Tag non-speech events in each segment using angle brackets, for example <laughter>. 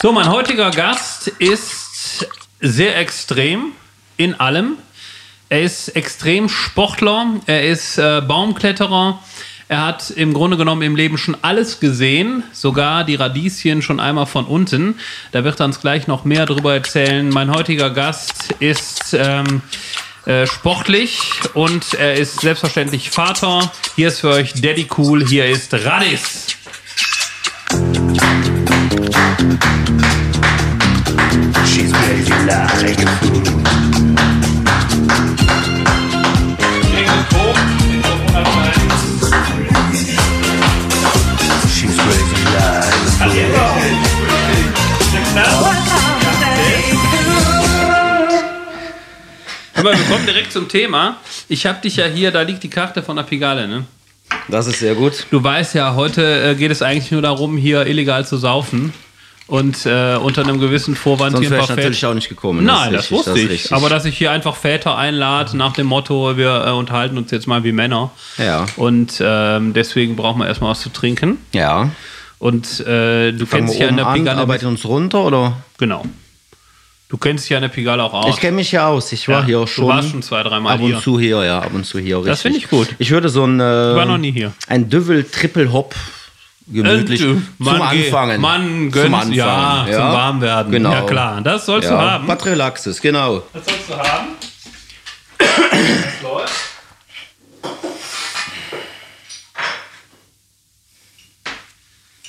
So, mein heutiger Gast ist sehr extrem in allem. Er ist extrem Sportler, er ist äh, Baumkletterer. Er hat im Grunde genommen im Leben schon alles gesehen, sogar die Radieschen schon einmal von unten. Da wird er uns gleich noch mehr darüber erzählen. Mein heutiger Gast ist ähm, äh, sportlich und er ist selbstverständlich Vater. Hier ist für euch Daddy Cool, hier ist Radis. She's crazy like a fool. She's crazy like a fool. Aber wir kommen direkt zum Thema. Ich habe dich ja hier, da liegt die Karte von der Pigale, ne? Das ist sehr gut. Du weißt ja, heute äh, geht es eigentlich nur darum, hier illegal zu saufen. Und äh, unter einem gewissen Vorwand Sonst hier ein ich paar natürlich Väter. auch nicht gekommen. Nein, das, richtig, wusste ist ich. Aber dass ich hier einfach Väter einlade nach dem Motto, wir äh, unterhalten uns jetzt mal wie Männer. Ja. Und ähm, deswegen brauchen wir erstmal was zu trinken. ja. Und äh, du Fangen kennst dich ja in der an, Pigale. arbeiten uns runter oder? Genau. Du kennst dich ja in der Pigale auch aus. Ich kenne mich ja aus. Ich war Ja, hier du schon. warst schon zwei, dreimal ab hier. und zu hier, ja, ab und zu hier. Das richtig. finde ich gut. Ich würde so ein. Äh, war noch nie hier. Ein Düvel Triple Hop gemütlich zum Mann, geh- Anfangen. Mann, zum gönnt, Anfangen. ja, zum Warmwerden. Genau. Ja, klar, das sollst Ja. du haben. Was Relaxes, genau. Das sollst du haben. Das läuft.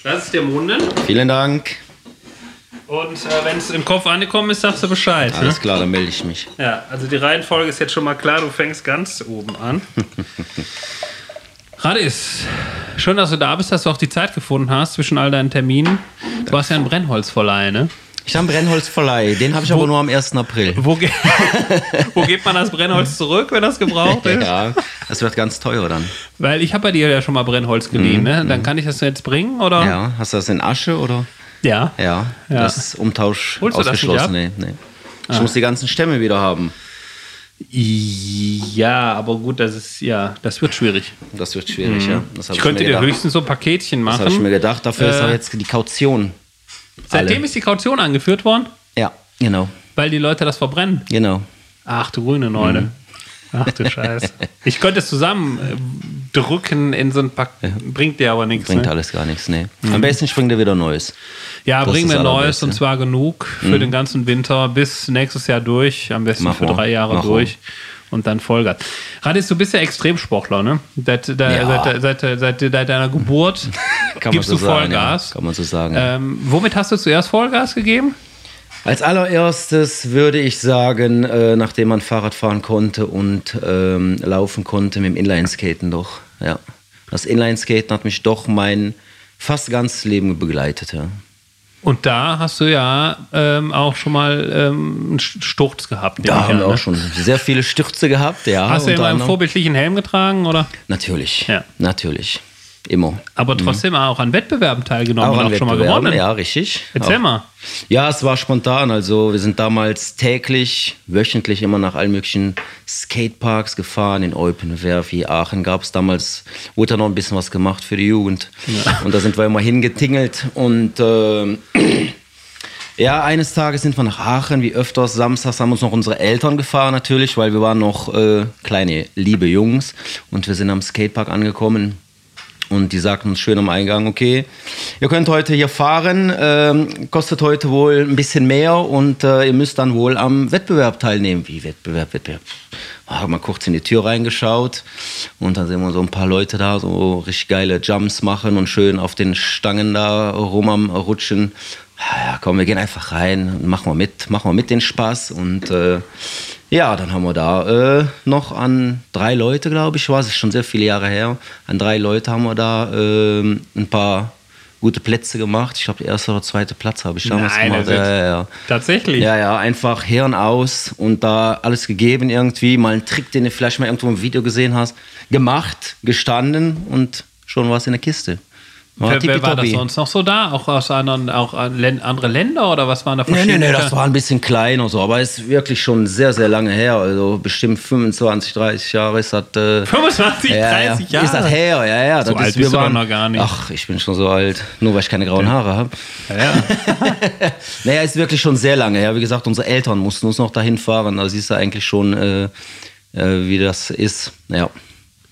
Das ist der Munden. Vielen Dank. Und äh, wenn es im Kopf angekommen ist, sagst du Bescheid. Ne? Alles klar, dann melde ich mich. Ja, also die Reihenfolge ist jetzt schon mal klar. Du fängst ganz oben an. <laughs> Radis, schön, dass du da bist, dass du auch die Zeit gefunden hast zwischen all deinen Terminen. Du hast ja einen Brennholzverleih, ne? Ich habe einen Brennholzverleih, den habe ich aber nur am 1. April. Wo, ge <laughs> Wo gibt man das Brennholz zurück, wenn das gebraucht ist? Ja, das wird ganz teuer dann. Weil ich habe bei dir ja schon mal Brennholz geliehen, ne? Dann kann ich das jetzt bringen, oder? Ja, hast du das in Asche oder? Ja. Ja, Ja. das ist Umtausch Holst du das ausgeschlossen. nicht Nee, nee. Ich muss die ganzen Stämme wieder haben. Ja, aber gut, das ist, ja, das wird schwierig. Das wird schwierig, ja. Das hab Ich könnte dir höchstens so ein Paketchen Das habe ich mir machen. gedacht. Dafür ist Äh, aber jetzt die Kaution. Seitdem alle. ist die Kaution angeführt worden, Ja, genau, weil die Leute das verbrennen. genau. Ach du grüne Neune. Mhm. Ach du Scheiße. Ich könnte es zusammen äh, drücken in so ein Pack. Bringt dir aber nichts. Bringt Ne? alles gar nichts, nee. Am besten springt er wieder Neues. Ja, Das bring ist mir das Neues. Mhm. und zwar genug für den ganzen Winter bis nächstes Jahr durch. Am besten Mach für drei Jahre Mach durch. Und dann Vollgas. Radis, du bist ja Extremsportler, ne? Seit, da, Ja. seit, seit, seit, seit deiner Geburt <laughs> gibst man du so sagen, Vollgas. Ja. Kann man so sagen. Ähm, womit hast du zuerst Vollgas gegeben? Als allererstes würde ich sagen, äh, nachdem man Fahrrad fahren konnte und ähm, laufen konnte, mit dem Inlineskaten doch. Ja. Das Inlineskaten hat mich doch mein fast ganzes Leben begleitet. Ja. Und da hast du ja ähm, auch schon mal ähm, einen Sturz gehabt. Da haben wir ne? auch schon sehr viele Stürze gehabt. Ja, Hast du immer einen vorbildlichen Helm getragen, oder? Natürlich, Ja. natürlich. Immer. Aber trotzdem auch an Wettbewerben teilgenommen Mhm. Auch und auch schon mal gewonnen. Ja, richtig. Erzähl auch. mal. Ja, es war spontan. Also wir sind damals täglich, wöchentlich immer nach allen möglichen Skateparks gefahren. In Eupen, Werfi, Aachen gab es damals, wurde da noch ein bisschen was gemacht für die Jugend. Und da sind wir immer hingetingelt. Und ähm, ja, eines Tages sind wir nach Aachen, wie öfters. Samstags haben uns noch unsere Eltern gefahren natürlich, weil wir waren noch äh, kleine, liebe Jungs. Und wir sind am Skatepark angekommen. Und die sagten uns schön am Eingang, okay, ihr könnt heute hier fahren, ähm, kostet heute wohl ein bisschen mehr und äh, ihr müsst dann wohl am Wettbewerb teilnehmen. Wie Wettbewerb, Wettbewerb? Haben mal kurz in die Tür reingeschaut und dann sehen wir so ein paar Leute da, so richtig geile Jumps machen und schön auf den Stangen da rum am Rutschen. Ja, komm, wir gehen einfach rein und machen wir mit, machen wir mit den Spaß und äh, ja, dann haben wir da äh, noch an drei Leute, glaube ich, war es ist schon sehr viele Jahre her. An drei Leute haben wir da äh, ein paar gute Plätze gemacht. Ich glaube, der erste oder zweite Platz habe ich damals Nein, gemacht. Ja, ja, ja. Tatsächlich. Ja, ja, einfach Hirn aus und da alles gegeben irgendwie. Mal einen Trick, den du vielleicht mal irgendwo im Video gesehen hast, gemacht, gestanden und schon war es in der Kiste. War wer, wer war das sonst noch so da? Auch aus anderen, auch andere Länder oder was waren da Nee, nee, verschiedene? nee, das war ein bisschen kleiner so, aber ist wirklich schon sehr, sehr lange her. Also bestimmt 25, 30 Jahre ist das. Äh, 25, 30 Jahre. Ist das her, ja, ja. So das alt ist, bist wir waren, noch gar nicht. Ach, ich bin schon so alt, nur weil ich keine grauen Haare habe. Ja, ja. <laughs> Naja, ist wirklich schon sehr lange her. Wie gesagt, unsere Eltern mussten uns noch dahin fahren. Da siehst du eigentlich schon, äh, äh, wie das ist. Ja.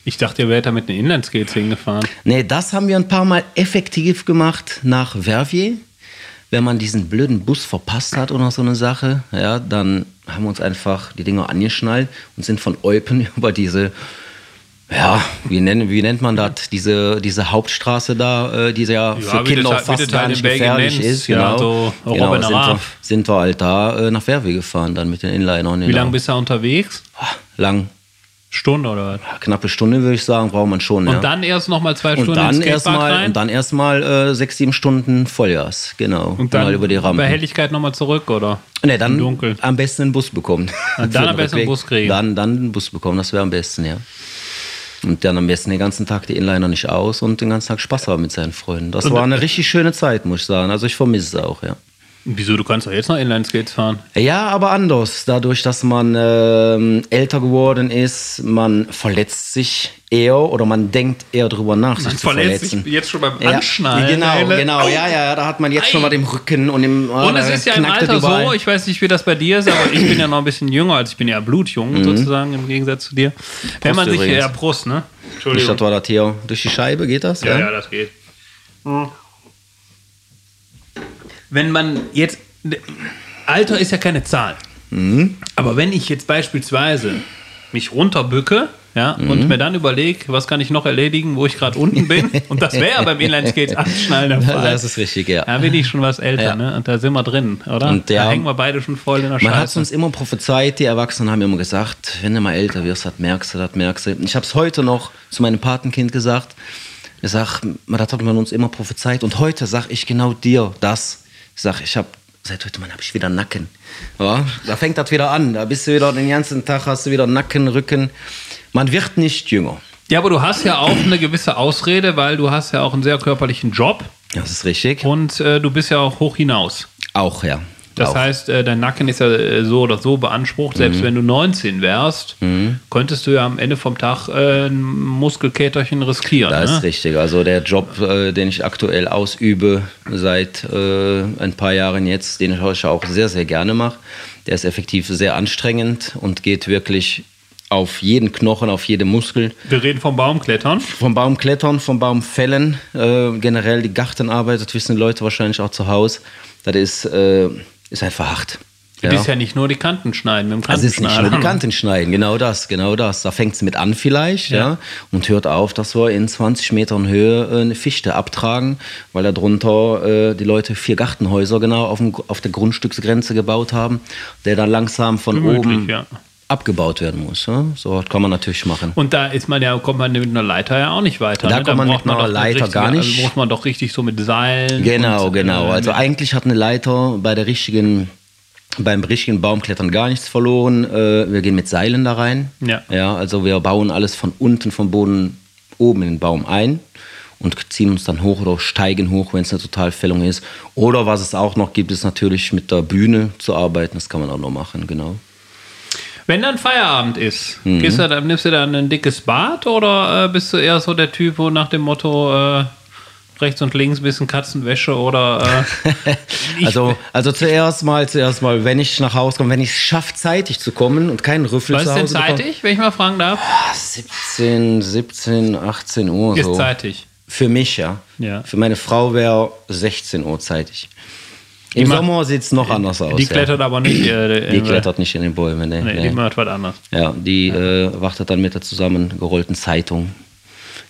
Ich dachte, ihr wärt da mit den Inlineskates hingefahren. Nee, das haben wir ein paar Mal effektiv gemacht nach Verviers. Wenn man diesen blöden Bus verpasst hat oder so eine Sache, ja, dann haben wir uns einfach die Dinger angeschnallt und sind von Eupen <laughs> über diese, ja, wie, nennen, wie nennt man das, diese, diese Hauptstraße da, äh, die ja, für wie Kinder auch fast gar nicht Belgien gefährlich nennst, ist. ja, Genau, so genau sind, wir, sind wir halt da äh, nach Verviers gefahren, dann mit den Inlinern. Wie lange bist du unterwegs? Lang. Stunde oder was? Knappe Stunde würde ich sagen, braucht man schon. Und ja. dann erst noch mal zwei Und Stunden dann ins Skatepark erstmal und dann erstmal äh, sechs, sieben Stunden Vollgas, genau. und dann mal über die Rampen. bei Helligkeit noch mal zurück, oder? Nee, Im dann Dunkeln. am besten einen Bus bekommen. Und dann <laughs> Für den am besten einen. Bus kriegen. Dann, dann einen Bus bekommen, das wäre am besten, ja. Und dann am besten den ganzen Tag die Inliner nicht aus und den ganzen Tag Spaß haben mit seinen Freunden. Das Und war dann- eine richtig schöne Zeit, muss ich sagen. Also ich vermisse es auch, ja. Wieso, du kannst doch jetzt noch Inlineskates fahren? Ja, aber anders. Dadurch, dass man ähm, älter geworden ist, man verletzt sich eher oder man denkt eher drüber nach, sich zu verletzen. jetzt schon beim Ja, genau, genau. Ja, ja, da hat man jetzt schon Ei. mal im Rücken und im oh, Und es ist ja im knackt es Alter so, ich weiß nicht, wie das bei dir ist, aber ich bin ja noch ein bisschen jünger, als ich bin ja blutjung Mhm. sozusagen im Gegensatz zu dir. Wenn man sich, übrigens. ja, Brust, ne? Nicht, Entschuldigung. das war das hier durch die Scheibe, geht das? Ja, ja, das geht. Wenn man jetzt. Alter ist ja keine Zahl. Mhm. Aber wenn ich jetzt beispielsweise mich runterbücke, ja, und Mhm. mir dann überlege, was kann ich noch erledigen, wo ich gerade unten bin, <laughs> und das wäre beim Inline-Skates anschnallen der Fall. Das ist richtig, ja. Da bin ich schon was älter, Ja. ne? Und da sind wir drin, oder? Und ja, da hängen wir beide schon voll in der Man hat Scheiße. uns immer prophezeit, die Erwachsenen haben immer gesagt, wenn du mal älter wirst, das merkst du, das merkst du. Ich habe es heute noch zu meinem Patenkind gesagt. Ich sag, das hat man uns immer prophezeit. Und heute sag ich genau dir das. Ich sag, ich habe seit heute Mann habe ich wieder Nacken. Ja, da fängt das wieder an. Da bist du wieder den ganzen Tag, hast du wieder Nacken, Rücken. Man wird nicht jünger. ja, aber du hast ja auch eine gewisse Ausrede, weil du hast ja auch einen sehr körperlichen Job Das ist richtig. und äh, du bist ja auch hoch hinaus. Auch, ja. Das auch. heißt, äh, dein Nacken ist ja äh, so oder so beansprucht. Mhm. Selbst wenn du 19 wärst, könntest du ja am Ende vom Tag äh, ein Muskelkäterchen riskieren. Das ne? ist richtig. Also der Job, den ich aktuell ausübe, seit ein paar Jahren jetzt, den ich auch sehr, sehr gerne mache, der ist effektiv sehr anstrengend und geht wirklich auf jeden Knochen, auf jede Muskel. Wir reden vom Baumklettern. Vom Baum klettern, vom Baum fällen, äh, generell die Gartenarbeit, das wissen die Leute wahrscheinlich auch zu Hause. Das ist, ist einfach hart. Du bist ja nicht nur die Kanten schneiden mit dem Also es ist nicht nur die Kantenschneider. Kanten schneiden, genau das, genau das. Da fängt es mit an vielleicht, ja. Ja. und hört auf, dass wir in 20 Metern Höhe äh, eine Fichte abtragen, weil da drunter äh, die Leute vier Gartenhäuser genau auf, dem, auf der Grundstücksgrenze gebaut haben, der dann langsam von Gemütlich, oben ja. Abgebaut werden muss. Ja? So kann man natürlich machen. Und da ist man ja, kommt man mit einer Leiter ja auch nicht weiter. Da ne? kommt man mit einer Leiter gar nicht. Also muss man doch richtig so mit Seilen. Genau, und, genau. äh, Also mit- eigentlich hat eine Leiter bei der richtigen, beim richtigen Baumklettern gar nichts verloren. Äh, wir gehen mit Seilen da rein. Ja. ja. Also wir bauen alles von unten vom Boden oben in den Baum ein und ziehen uns dann hoch oder steigen hoch, wenn es eine Totalfällung ist. Oder was es auch noch gibt, ist natürlich mit der Bühne zu arbeiten. Das kann man auch noch machen, genau. Wenn dann Feierabend ist, Mhm. gehst du, dann, nimmst du dann ein dickes Bad oder äh, bist du eher so der Typ, wo nach dem Motto äh, rechts und links ein bisschen Katzenwäsche oder <laughs> äh, Also, also zuerst mal, zuerst mal, wenn ich nach Hause komme, wenn ich es schaffe, zeitig zu kommen und keinen Rüffel was zu ist denn Hause bekomme. zeitig, wenn ich mal fragen darf? Ah, 17, 17, 18 Uhr Ist so. zeitig. Für mich, ja. Ja. Für meine Frau wäre 16 Uhr zeitig. Im macht- Sommer sieht es noch anders aus. Die ja. klettert aber nicht. Äh, Die äh, klettert nicht in den Bäumen. Nee, Nee, nee. die macht was anderes. Ja, die Äh, wartet dann mit der zusammengerollten Zeitung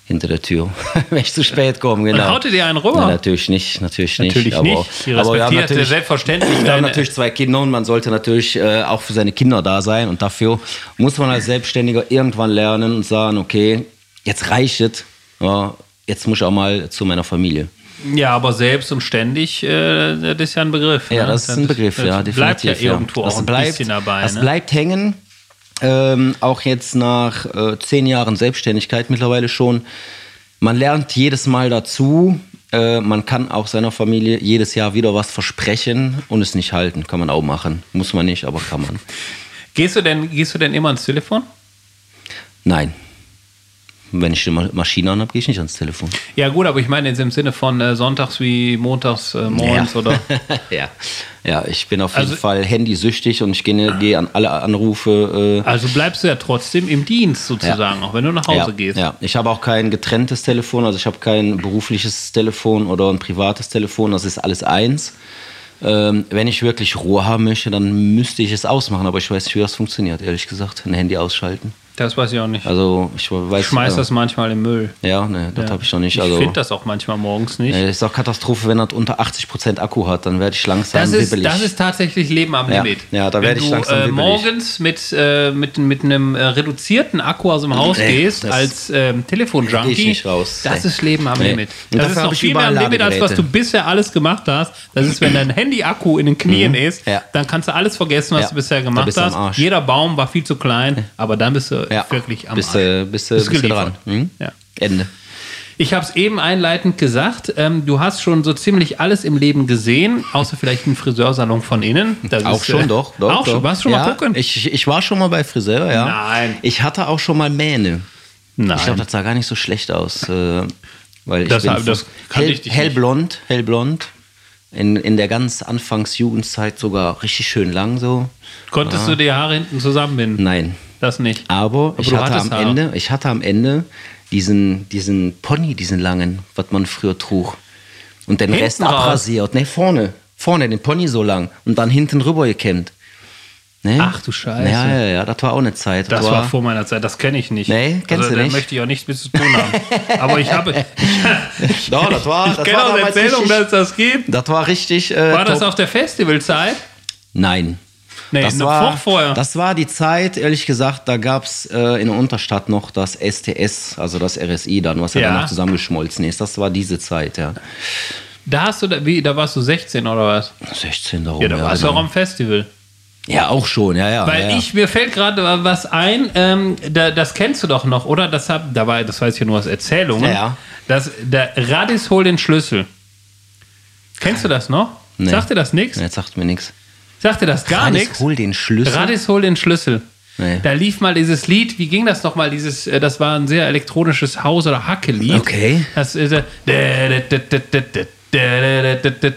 hinter der Tür, <laughs> wenn ich zu spät komme. Genau. Und haut ihr dir einen rüber? Nein, natürlich nicht, natürlich nicht. Natürlich aber, nicht. Die aber wir haben natürlich, selbstverständlich Wir haben natürlich zwei Kinder und man sollte natürlich äh, auch für seine Kinder da sein. Und dafür muss man als Selbstständiger irgendwann lernen und sagen, okay, jetzt reicht es. Ja, jetzt muss ich auch mal zu meiner Familie. Ja, aber selbst und ständig, äh, das ist ja ein Begriff. Ja, ne? das ist ein Begriff, ja, das bleibt ja definitiv. ja. irgendwo das auch ein bleibt, bisschen dabei. Das ne? bleibt hängen. Ähm, auch jetzt nach äh, zehn Jahren Selbstständigkeit mittlerweile schon. Man lernt jedes Mal dazu Äh, man kann auch seiner Familie jedes Jahr wieder was versprechen und es nicht halten. Kann man auch machen. Muss man nicht, aber kann man. Gehst du denn, gehst du denn immer ans Telefon? Nein. Wenn ich eine Maschine an habe, gehe ich nicht ans Telefon. Ja, gut, aber ich meine jetzt im Sinne von äh, sonntags wie montags äh, morgens ja. oder. <laughs> ja. ja, ich bin auf jeden Also- Fall handysüchtig und ich gehe, gehe an alle Anrufe. Äh, Also bleibst du ja trotzdem im Dienst sozusagen, auch wenn du nach Hause ja, gehst. Ja, ich habe auch kein getrenntes Telefon, also ich habe kein berufliches Telefon oder ein privates Telefon, das ist alles eins. Ähm, wenn ich wirklich Ruhe haben möchte, dann müsste ich es ausmachen, aber ich weiß nicht, wie das funktioniert, ehrlich gesagt. Ein Handy ausschalten. Das weiß ich auch nicht. Also ich weiß. ich schmeiß äh, das manchmal im Müll. Ja, ne, das Ja. habe ich noch nicht. Ich Also, finde das auch manchmal morgens nicht. äh, ist auch Katastrophe, wenn das unter 80% Akku hat, dann werde ich langsam Das ist, wibbelig. das ist tatsächlich Leben am Ja, Limit. ja, da Wenn werde ich du, langsam äh, wibbelig. morgens mit, äh, mit, mit einem äh, reduzierten Akku aus dem Haus Nee, gehst, als ähm, Telefonjunkie, ich nicht raus. das ist Leben am Nee. Limit. Und Das ist noch ich viel mehr am Limit, als was du bisher alles gemacht hast. Das ist, wenn dein Handy-Akku in den Knien ist, Mhm. Ja. dann kannst du alles vergessen, was du bisher gemacht du hast. Jeder Baum war viel zu klein, aber dann bist du ja, wirklich am bist, Arsch. bist, bist, geliefert. dran. Hm? Ja. Ende. Ich habe es eben einleitend gesagt, ähm, du hast schon so ziemlich alles im Leben gesehen, außer vielleicht einen Friseursalon von innen. Das Auch ist, schon, äh, doch. doch auch doch. schon, warst schon ja, mal gucken? Ich, ich war schon mal bei Friseur, ja. Nein. Ich hatte auch schon mal Mähne. Nein. Ich glaube, das sah gar nicht so schlecht aus. Äh, weil ich Das- bin das kannte hell, ich dich hellblond, hellblond. In, in der ganz Anfangsjugendzeit sogar richtig schön lang so. Konntest du die Haare hinten zusammenbinden? Nein. Das nicht. Aber, ich, du hatte am. Ende, ich hatte am Ende diesen, diesen Pony, diesen langen, was man früher trug. Und den Hinten Rest raus? abrasiert. Ne, vorne. Vorne, den Pony so lang. Und dann hinten rüber gekämmt. Ne? Ach du Scheiße. Ja, ja, ja, das war auch eine Zeit. Das war vor meiner Zeit, das kenne ich nicht. Nee, kennst also, du da nicht? möchte ich auch nichts mit zu tun haben. <laughs> Aber ich habe. Ich, <laughs> Doch, das war, ich das kenne aus richtig, dass es das gibt. Das war richtig. Äh, War das top. auf der Festivalzeit? Nein. Nee, das war, vor- vorher. das war die Zeit, ehrlich gesagt, da gab es äh, in der Unterstadt noch das STS, also das RSI dann, was ja, Ja. dann noch zusammengeschmolzen ist. Das war diese Zeit, ja. Da hast du, da, wie, da warst du 16 oder was? 16 darum. Ja, da warst du auch am Festival. Ja, auch schon, ja, ja. Weil ja, ja. ich, mir fällt gerade was ein, ähm, da, das kennst du doch noch, oder? Das, hab, da war, das weiß ich ja nur aus Erzählungen. Ja, ja. Das, der Radis hol den Schlüssel. Kennst du das noch? Nee. Sagt dir das nichts? Jetzt sagt mir nichts. Sagt dir das gar Radis, nichts? hol den Schlüssel. Radis hol den Schlüssel. Nee. Da lief mal dieses Lied, wie ging das nochmal? Dieses, äh, das war ein sehr elektronisches Haus- oder Hacke-Lied. Okay. Das ist äh,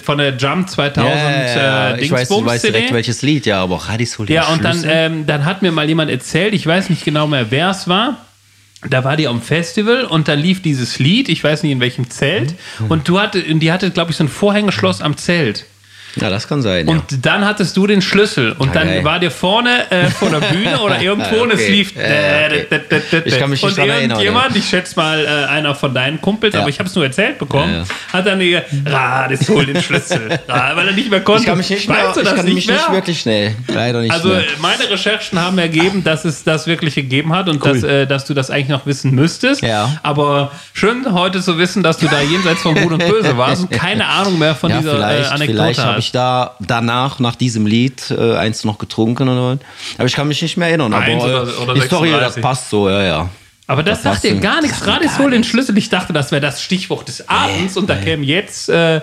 von der Jump 2000 ja, ja, ja. äh, Ich weiß, Dingsbums-CD. direkt welches Lied, ja, aber Radis hol den Ja, und dann, Schlüssel. ähm, dann hat mir mal jemand erzählt, ich weiß nicht genau mehr, wer es war. Da war die am Festival und dann lief dieses Lied, ich weiß nicht in welchem Zelt. Mhm. Und du hatte, und die hatte, glaube ich, so ein Vorhängeschloss am Zelt. Ja, das kann sein. Und dann hattest du den Schlüssel. Und Ah, dann war dir vorne äh, vor der Bühne oder <laughs> irgendwo und es lief. Ja, okay. Ich kann mich nicht und irgendjemand, ich schätze mal äh, einer von deinen Kumpels, Ja. aber ich habe es nur erzählt bekommen, Ja, ja. hat dann die, Radis, hol den Schlüssel. Weil er nicht mehr konnte. ich kann mich nicht, mehr, ich kann nicht mich mehr? nicht wirklich schnell. Leider nicht Also mehr. meine Recherchen haben ergeben, dass es das wirklich gegeben hat und dass, äh, dass du das eigentlich noch wissen müsstest. Ja. Aber schön heute zu wissen, dass du da jenseits von Gut und Böse warst und keine Ahnung mehr von Ja, dieser äh, vielleicht, Anekdote vielleicht habe ich da danach, nach diesem Lied, äh, eins noch getrunken oder was. Aber ich kann mich nicht mehr erinnern. Aber Eins oder- oder die Story, das 36. passt so, ja, ja. Aber das, Das sagt dir gar nichts. mir Radis hol den. Schlüssel. Ich dachte, das wäre das Stichwort des Abends und da kämen jetzt, äh,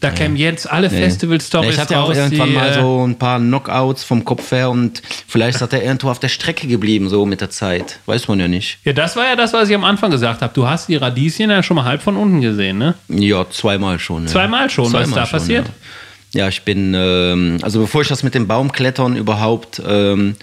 da kämen jetzt alle Nee. Festival-Stories Ja, ich hatte ja auch raus, irgendwann die, mal äh, so ein paar Knockouts vom Kopf her und vielleicht ist er irgendwo auf der Strecke geblieben, so mit der Zeit. Weiß man ja nicht. Ja, das war ja das, was ich am Anfang gesagt habe. Du hast die Radieschen ja schon mal halb von unten gesehen, ne? Ja, zweimal schon. Ja. Zweimal schon. Was ist da schon, passiert? Ja. Ja, ich bin, ähm, also bevor ich das mit dem Baumklettern überhaupt ähm,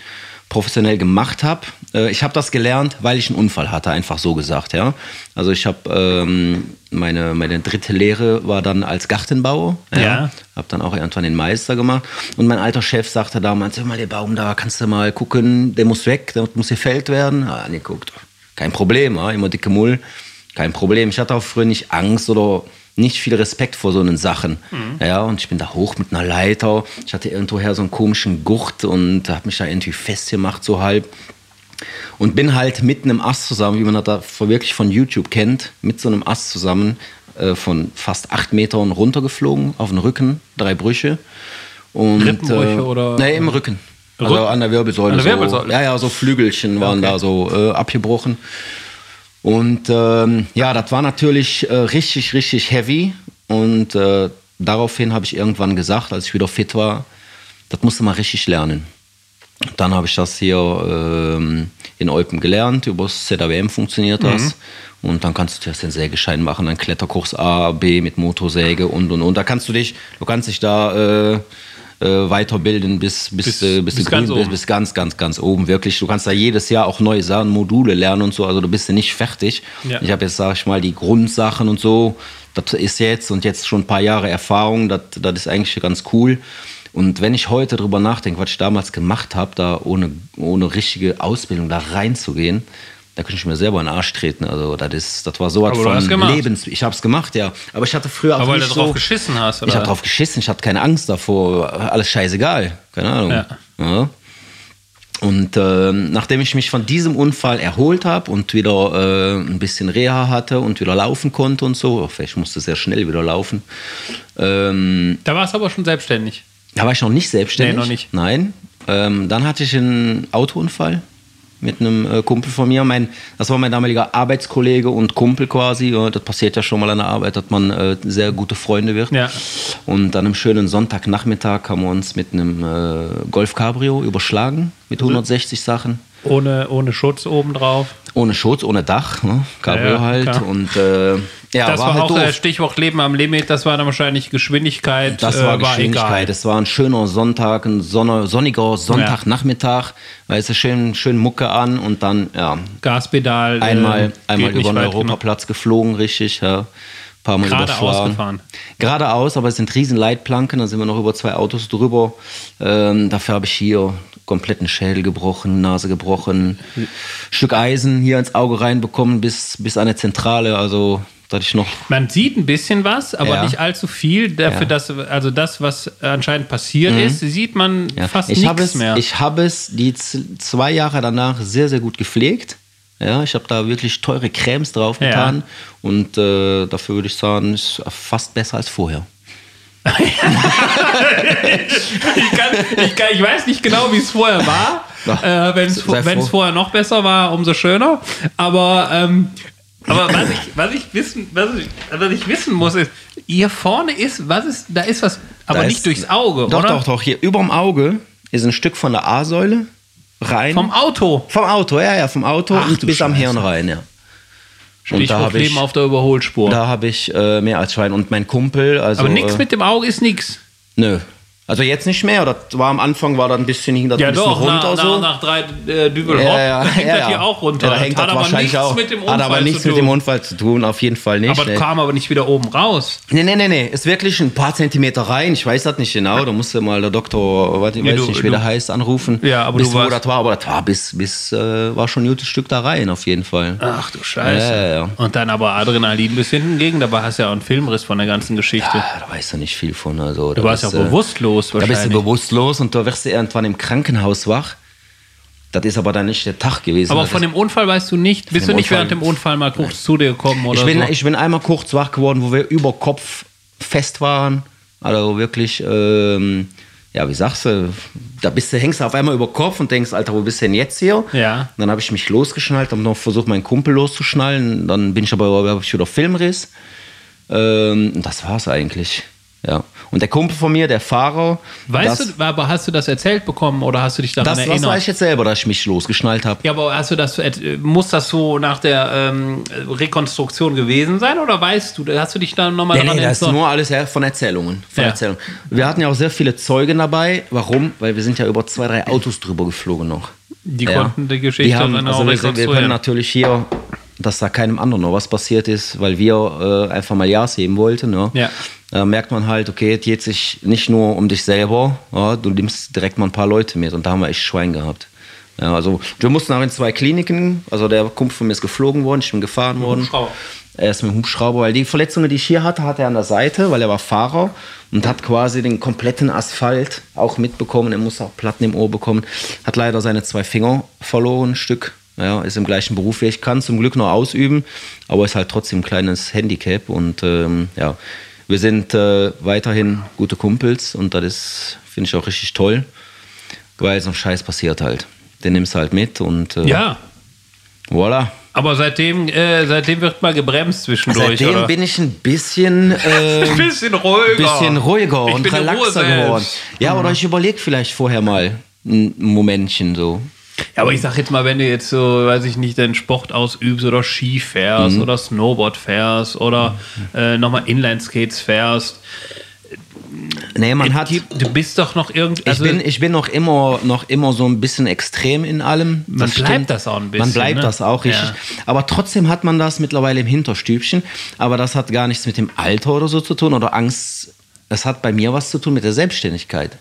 professionell gemacht habe, äh, ich habe das gelernt, weil ich einen Unfall hatte, einfach so gesagt, ja. Also ich habe ähm, meine, meine dritte Lehre war dann als Gartenbauer. Ja. Habe dann auch irgendwann den Meister gemacht. Und mein alter Chef sagte damals, hör mal, der Baum da, kannst du mal gucken, der muss weg, der muss gefällt werden. Ah, nee, guckt, kein Problem, ja, immer dicke Mull, kein Problem. Ich hatte auch früher nicht Angst oder nicht viel Respekt vor so einen Sachen. Ja, und ich bin da hoch mit einer Leiter. Ich hatte irgendwoher so einen komischen Gurt und habe mich da irgendwie festgemacht, so halb. Und bin halt mit einem Ast zusammen, wie man das da wirklich von YouTube kennt, mit so einem Ast zusammen äh, von fast acht Metern runtergeflogen, auf den Rücken, drei Brüche. Und, Rippenbrüche oder- Nee, im Rücken. Also Rück- an der Wirbelsäule. An der so, Wirbelsäule? Ja, ja, so Flügelchen waren Okay. da so äh, abgebrochen. Und ähm, ja, das war natürlich äh, richtig, richtig heavy. Und äh, daraufhin habe ich irgendwann gesagt, als ich wieder fit war, das musst du mal richtig lernen. Dann habe ich das hier ähm, in Eupen gelernt, über das ZAWM funktioniert das. Und dann kannst du dir den Sägeschein machen, einen Kletterkurs A, B mit Motorsäge und und und. Da kannst du dich, du kannst dich da äh, äh, weiterbilden bis, bis, Bis- äh, bis, bis ganz grün bis ganz, ganz, ganz oben. Wirklich, du kannst da jedes Jahr auch neue Sachen, Module lernen und so. Also du bist ja nicht fertig. Ja. Ich habe jetzt, sag ich mal, die Grundsachen und so. Das ist jetzt und jetzt schon ein paar Jahre Erfahrung. Das, das ist eigentlich ganz cool. Und wenn ich heute drüber nachdenke, was ich damals gemacht habe, da ohne, ohne richtige Ausbildung da reinzugehen, da könnte ich mir selber in den Arsch treten. Also das, ist, das war so was du von. Lebens... Ich habe es gemacht, ja. Aber ich hatte früher auch Aber weil nicht du drauf so... geschissen hast, Ich oder? habe drauf geschissen, ich hatte keine Angst davor. Alles scheißegal. Keine Ahnung. Ja. Ja. Und ähm, nachdem ich mich von diesem Unfall erholt habe und wieder äh, ein bisschen Reha hatte und wieder laufen konnte und so, ich musste sehr schnell wieder laufen, ähm, Da warst du aber schon selbstständig. da war ich noch nicht selbstständig. Nee, noch nicht. Nein. Ähm, dann hatte ich einen Autounfall mit einem äh, Kumpel von mir. Mein, das war mein damaliger Arbeitskollege und Kumpel quasi. Das passiert ja schon mal an der Arbeit, dass man äh, sehr gute Freunde wird. Ja. Und an einem schönen Sonntagnachmittag haben wir uns mit einem äh, Golf Cabrio überschlagen mit 160 Sachen. Ohne, ohne Schutz obendrauf. Ohne Schutz, ohne Dach, ne? Cabrio Ja, ja, halt. klar. Und äh, ja, das war, war, halt auch doof. äh, Stichwort Leben am Limit. Das war dann wahrscheinlich Geschwindigkeit. Das äh, war Geschwindigkeit. egal. Es war ein schöner Sonntag, ein sonne, sonniger Sonntagnachmittag. Weißt du, schön, schön Mucke an und dann, ja, Gaspedal. äh, einmal, einmal über den. Europaplatz geflogen, richtig, ja. Ein paar Mal Geradeaus überschlagen. gefahren. Geradeaus, aber es sind riesen Leitplanken, da sind wir noch über zwei Autos drüber. Ähm, dafür habe ich hier kompletten Schädel gebrochen, Nase gebrochen, Stück Eisen hier ins Auge reinbekommen bis, bis an der Zentrale, also da hatte ich noch Man sieht ein bisschen was, aber Ja. nicht allzu viel. Dafür, Ja. dass, also das, was anscheinend passiert ist, sieht man Ja. fast nichts mehr. Ich habe es die zwei Jahre danach sehr, sehr gut gepflegt. Ja, ich habe da wirklich teure Cremes drauf getan und äh, dafür würde ich sagen, ist fast besser als vorher. <laughs> ich, kann, ich, kann, ich weiß nicht genau, wie es vorher war. Äh, Wenn es vorher noch besser war, umso schöner. Aber, ähm, aber was, ich, was, ich wissen, was, ich, was ich wissen muss, ist, hier vorne ist, was ist, da ist was, aber Da nicht ist- durchs Auge, Doch, oder? doch, doch. Hier überm Auge ist ein Stück von der A-Säule rein. Vom Auto. Vom Auto, ja, ja, vom Auto Ach, und bis am Scheiße. Hirn rein, ja. Und da Stichwort habe ich, auf der Überholspur. da habe ich äh, mehr als Schwein. Und mein Kumpel, also. aber nichts äh, mit dem Auge ist nichts. Nö. Also jetzt nicht mehr. Das war am Anfang, war da ein bisschen, das Ja ein bisschen doch, nach, runter nach, so. nach drei äh, Dübel ja, ja, <laughs> hängt ja, das ja. hier auch runter. Ja, da hängt hat das aber wahrscheinlich nichts auch. mit dem Unfall Hat aber nichts zu mit tun. dem Unfall zu tun, auf jeden Fall nicht. aber ey. kam aber nicht wieder oben raus. Nee, nee, nee, nee. Ist wirklich ein paar Zentimeter rein. Ich weiß das nicht genau. Da musste mal der Doktor, weiß, ich Nee, weiß du- nicht, wie der heißt, anrufen. Ja, aber bis du wo warst- das war. Aber das war bis, bis äh, war schon ein gutes Stück da rein, auf jeden Fall. Ach du Scheiße. Ja, ja, ja. Und dann aber Adrenalin bis hinten gegen. Dabei hast du ja auch einen Filmriss von der ganzen Geschichte. Ja, da weißt du nicht viel von. Also, du warst ja auch bewusstlos Da bist du wahrscheinlich. bewusstlos und da wirst du irgendwann im Krankenhaus wach. Das ist aber dann nicht der Tag gewesen. aber von dem Unfall weißt du nicht, bist du nicht Unfall- während dem Unfall mal kurz zu dir gekommen oder ich bin, so? ich bin einmal kurz wach geworden, wo wir über Kopf fest waren. Also wirklich, ähm, ja, wie sagst du, da bist du, hängst du auf einmal über Kopf und denkst, Alter, wo bist du denn jetzt hier? Ja. Dann habe ich mich losgeschnallt, habe noch versucht, meinen Kumpel loszuschnallen. Dann bin ich aber hab ich wieder Filmriss. Ähm, und das war's eigentlich. Ja. Und der Kumpel von mir, der Fahrer, weißt das, du, aber hast du das erzählt bekommen oder hast du dich daran das, das erinnert? weiß ich jetzt selber, dass ich mich losgeschnallt habe. Ja, aber hast du das, äh, muss das so nach der ähm, Rekonstruktion gewesen sein oder weißt du, hast du dich da nochmal Nee, dran nee, das ist nur alles von Erzählungen. Von Ja. Erzählungen. Wir hatten ja auch sehr viele Zeugen dabei. Warum? Weil wir sind ja über zwei, drei Autos drüber geflogen noch. Die ja. konnten die Geschichte die haben, dann also auch wir, sind- wir rekonstruieren. können natürlich hier, dass da keinem anderen noch was passiert ist, weil wir äh, einfach mal Ja heben wollten. Ne? Ja. Da merkt man halt, okay, es geht sich nicht nur um dich selber, ja, du nimmst direkt mal ein paar Leute mit und da haben wir echt Schwein gehabt. Ja, also wir mussten auch in zwei Kliniken, also der Kumpel von mir ist geflogen worden, ich bin gefahren worden. Hubschrauber. Er ist mit dem Hubschrauber, weil die Verletzungen, die ich hier hatte, hatte er an der Seite, weil er war Fahrer und hat quasi den kompletten Asphalt auch mitbekommen. Er muss auch Platten im Ohr bekommen. Hat leider seine zwei Finger verloren, ein Stück. Ja, ist im gleichen Beruf wie ich, kann zum Glück noch ausüben, aber ist halt trotzdem ein kleines Handicap und ähm, ja, wir sind äh, weiterhin gute Kumpels und das ist, finde ich auch richtig toll, weil so ein Scheiß passiert halt. Den nimmst du halt mit und äh, Ja, voilà. Aber seitdem, äh, seitdem wird mal gebremst zwischendurch, Seitdem oder? bin ich ein bisschen, <laughs> äh, ein bisschen ruhiger. bisschen ruhiger Ich und relaxer geworden. Ja, oder ich überlege vielleicht vorher mal ein Momentchen so. Ja, aber ich sag jetzt mal, wenn du jetzt so, weiß ich nicht, deinen Sport ausübst oder Ski fährst Mhm. oder Snowboard fährst oder äh, nochmal Inline-Skates fährst, Nee, man hat. du bist doch noch irgendwie. Also, ich, bin, ich bin noch immer, noch immer so ein bisschen extrem in allem. Man Das bleibt das auch ein bisschen, Man bleibt ne? das auch richtig. Ja. Aber trotzdem hat man das mittlerweile im Hinterstübchen. Aber das hat gar nichts mit dem Alter oder so zu tun oder Angst. Es hat bei mir was zu tun mit der Selbstständigkeit.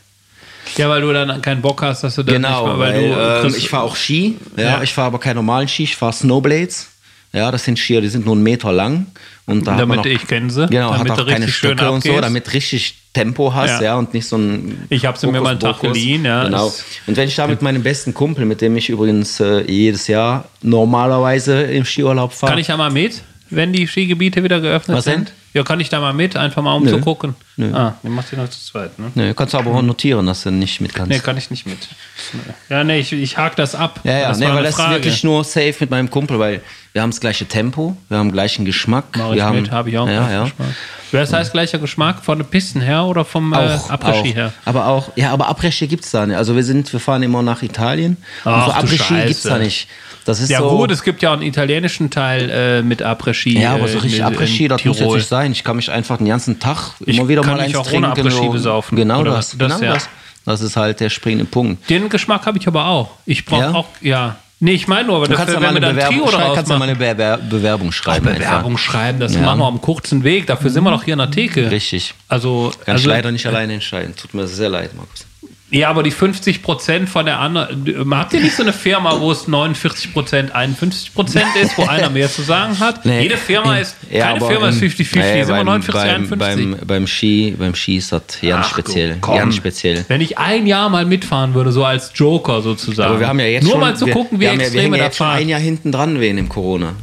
Ja, weil du dann keinen Bock hast, dass du dann Genau, nicht mal, weil, weil, du ähm, kriegst- ich fahre auch Ski. Ja, Ja. Ich fahre aber keine normalen Ski, ich fahre Snowblades. Ja, das sind Skier, die sind nur einen Meter lang. Und da hat man Damit auch, ich kenne sie, Genau, damit hat du auch keine Stöcke und so, damit richtig Tempo hast, Ja. ja, und nicht so ein. Ich hab sie mir mal einen Tag geliehen, ja. Genau. Und wenn ich da mit meinem besten Kumpel, mit dem ich übrigens äh, jedes Jahr normalerweise im Skiurlaub fahre. Kann ich da mal mit, wenn die Skigebiete wieder geöffnet Was denn? sind? Ja, kann ich da mal mit, einfach mal um Nö. zu gucken. Nö. Ah, ihr macht ihr noch zu zweit, ne? Nee, kannst du aber auch notieren, dass du nicht mit kannst. Nee, kann ich nicht mit. Ja, nee, ich, ich hake das ab. Ja, ja, das nee, weil das Frage. ist wirklich nur safe mit meinem Kumpel, weil wir haben das gleiche Tempo, wir haben gleichen Geschmack. Mach ich haben, mit, habe ich auch. Ja, ja. Geschmack. Das heißt gleicher Geschmack von den Pisten her oder vom äh, Auch, Après-Ski auch. her? Aber auch, ja, aber Après-Ski gibt es da nicht. Also wir sind, wir fahren immer nach Italien. Ach, und so du Après-Ski gibt es da nicht. Das ist Ja so, gut, es gibt ja auch einen italienischen Teil äh, mit Après-Ski. ja, aber so äh, richtig Après-Ski, das muss jetzt Tirol. nicht sein. Ich kann mich einfach den ganzen Tag Ich immer wieder mal eins auch ohne trinken. Après-Ski so. besaufen. Genau das? Das, genau ja. das. Das ist halt der springende Punkt. Den Geschmack habe ich aber auch. Ich brauche Ja? auch, ja. Nee, ich meine nur, aber Du kannst dafür, ja mal eine dann Trio Bewerbung, daraus kannst ja mal eine Bewer Bewerbung schreiben. Bewerbung schreiben, das Ja. machen wir am kurzen Weg. Dafür sind wir doch hier in der Theke. Einfach. Richtig. Also, Kann also ich leider nicht alleine entscheiden. Tut mir sehr leid, Markus. Ja, aber die 50 Prozent von der anderen, habt ihr nicht so eine Firma, wo es 49 Prozent, 51 Prozent ist, wo einer mehr zu sagen hat? <laughs> Nee. Jede Firma ist, Ja, keine Firma ist im- 50-50, nee, ist immer beim- 49, beim, 51. beim, beim Ski, beim Ski ist das ganz Ach, speziell. komm. Ganz speziell. Wenn ich ein Jahr mal mitfahren würde, so als Joker sozusagen. Aber wir haben ja jetzt Nur schon, mal zu wir, gucken, wie wir haben ja, wir extrem hängen wir ja da jetzt schon fahren. ein Jahr hinten dran wegen dem Corona.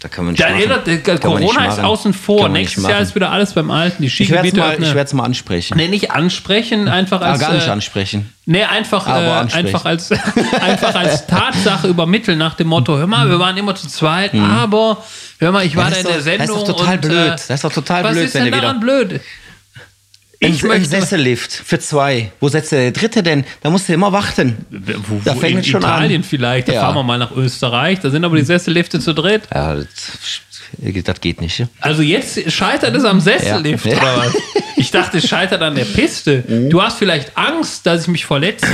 Da kann man nicht Da erinnert, äh, Kann Corona ist außen vor. Nächstes Jahr ist wieder alles beim Alten. Die Ich werde es mal, mal ansprechen. Nee, nicht ansprechen, einfach Ah, als. gar nicht äh, ansprechen. Nee, einfach, äh, einfach, als, <laughs> einfach als <laughs> Tatsache übermitteln nach dem Motto, hör mal, wir waren immer zu zweit, aber hör mal, ich war Ja, da das in der doch- das ist Sendung. doch total und, blöd. Äh, Das ist doch total was blöd, ist wenn denn ihr wieder- daran blöd? Ein, Ich ein möchte. Sessellift für zwei. Wo setzt der dritte denn? Da musst du immer warten. Wo, Da wo, fängt in schon Italien an. vielleicht, da Ja. fahren wir mal nach Österreich, da sind aber die Sessellifte zu dritt. Ja, das, das geht nicht. Ja? Also jetzt scheitert es am Sessellift Ja. oder was? Ich dachte, es scheitert an der Piste. Mhm. Du hast vielleicht Angst, dass ich mich verletze.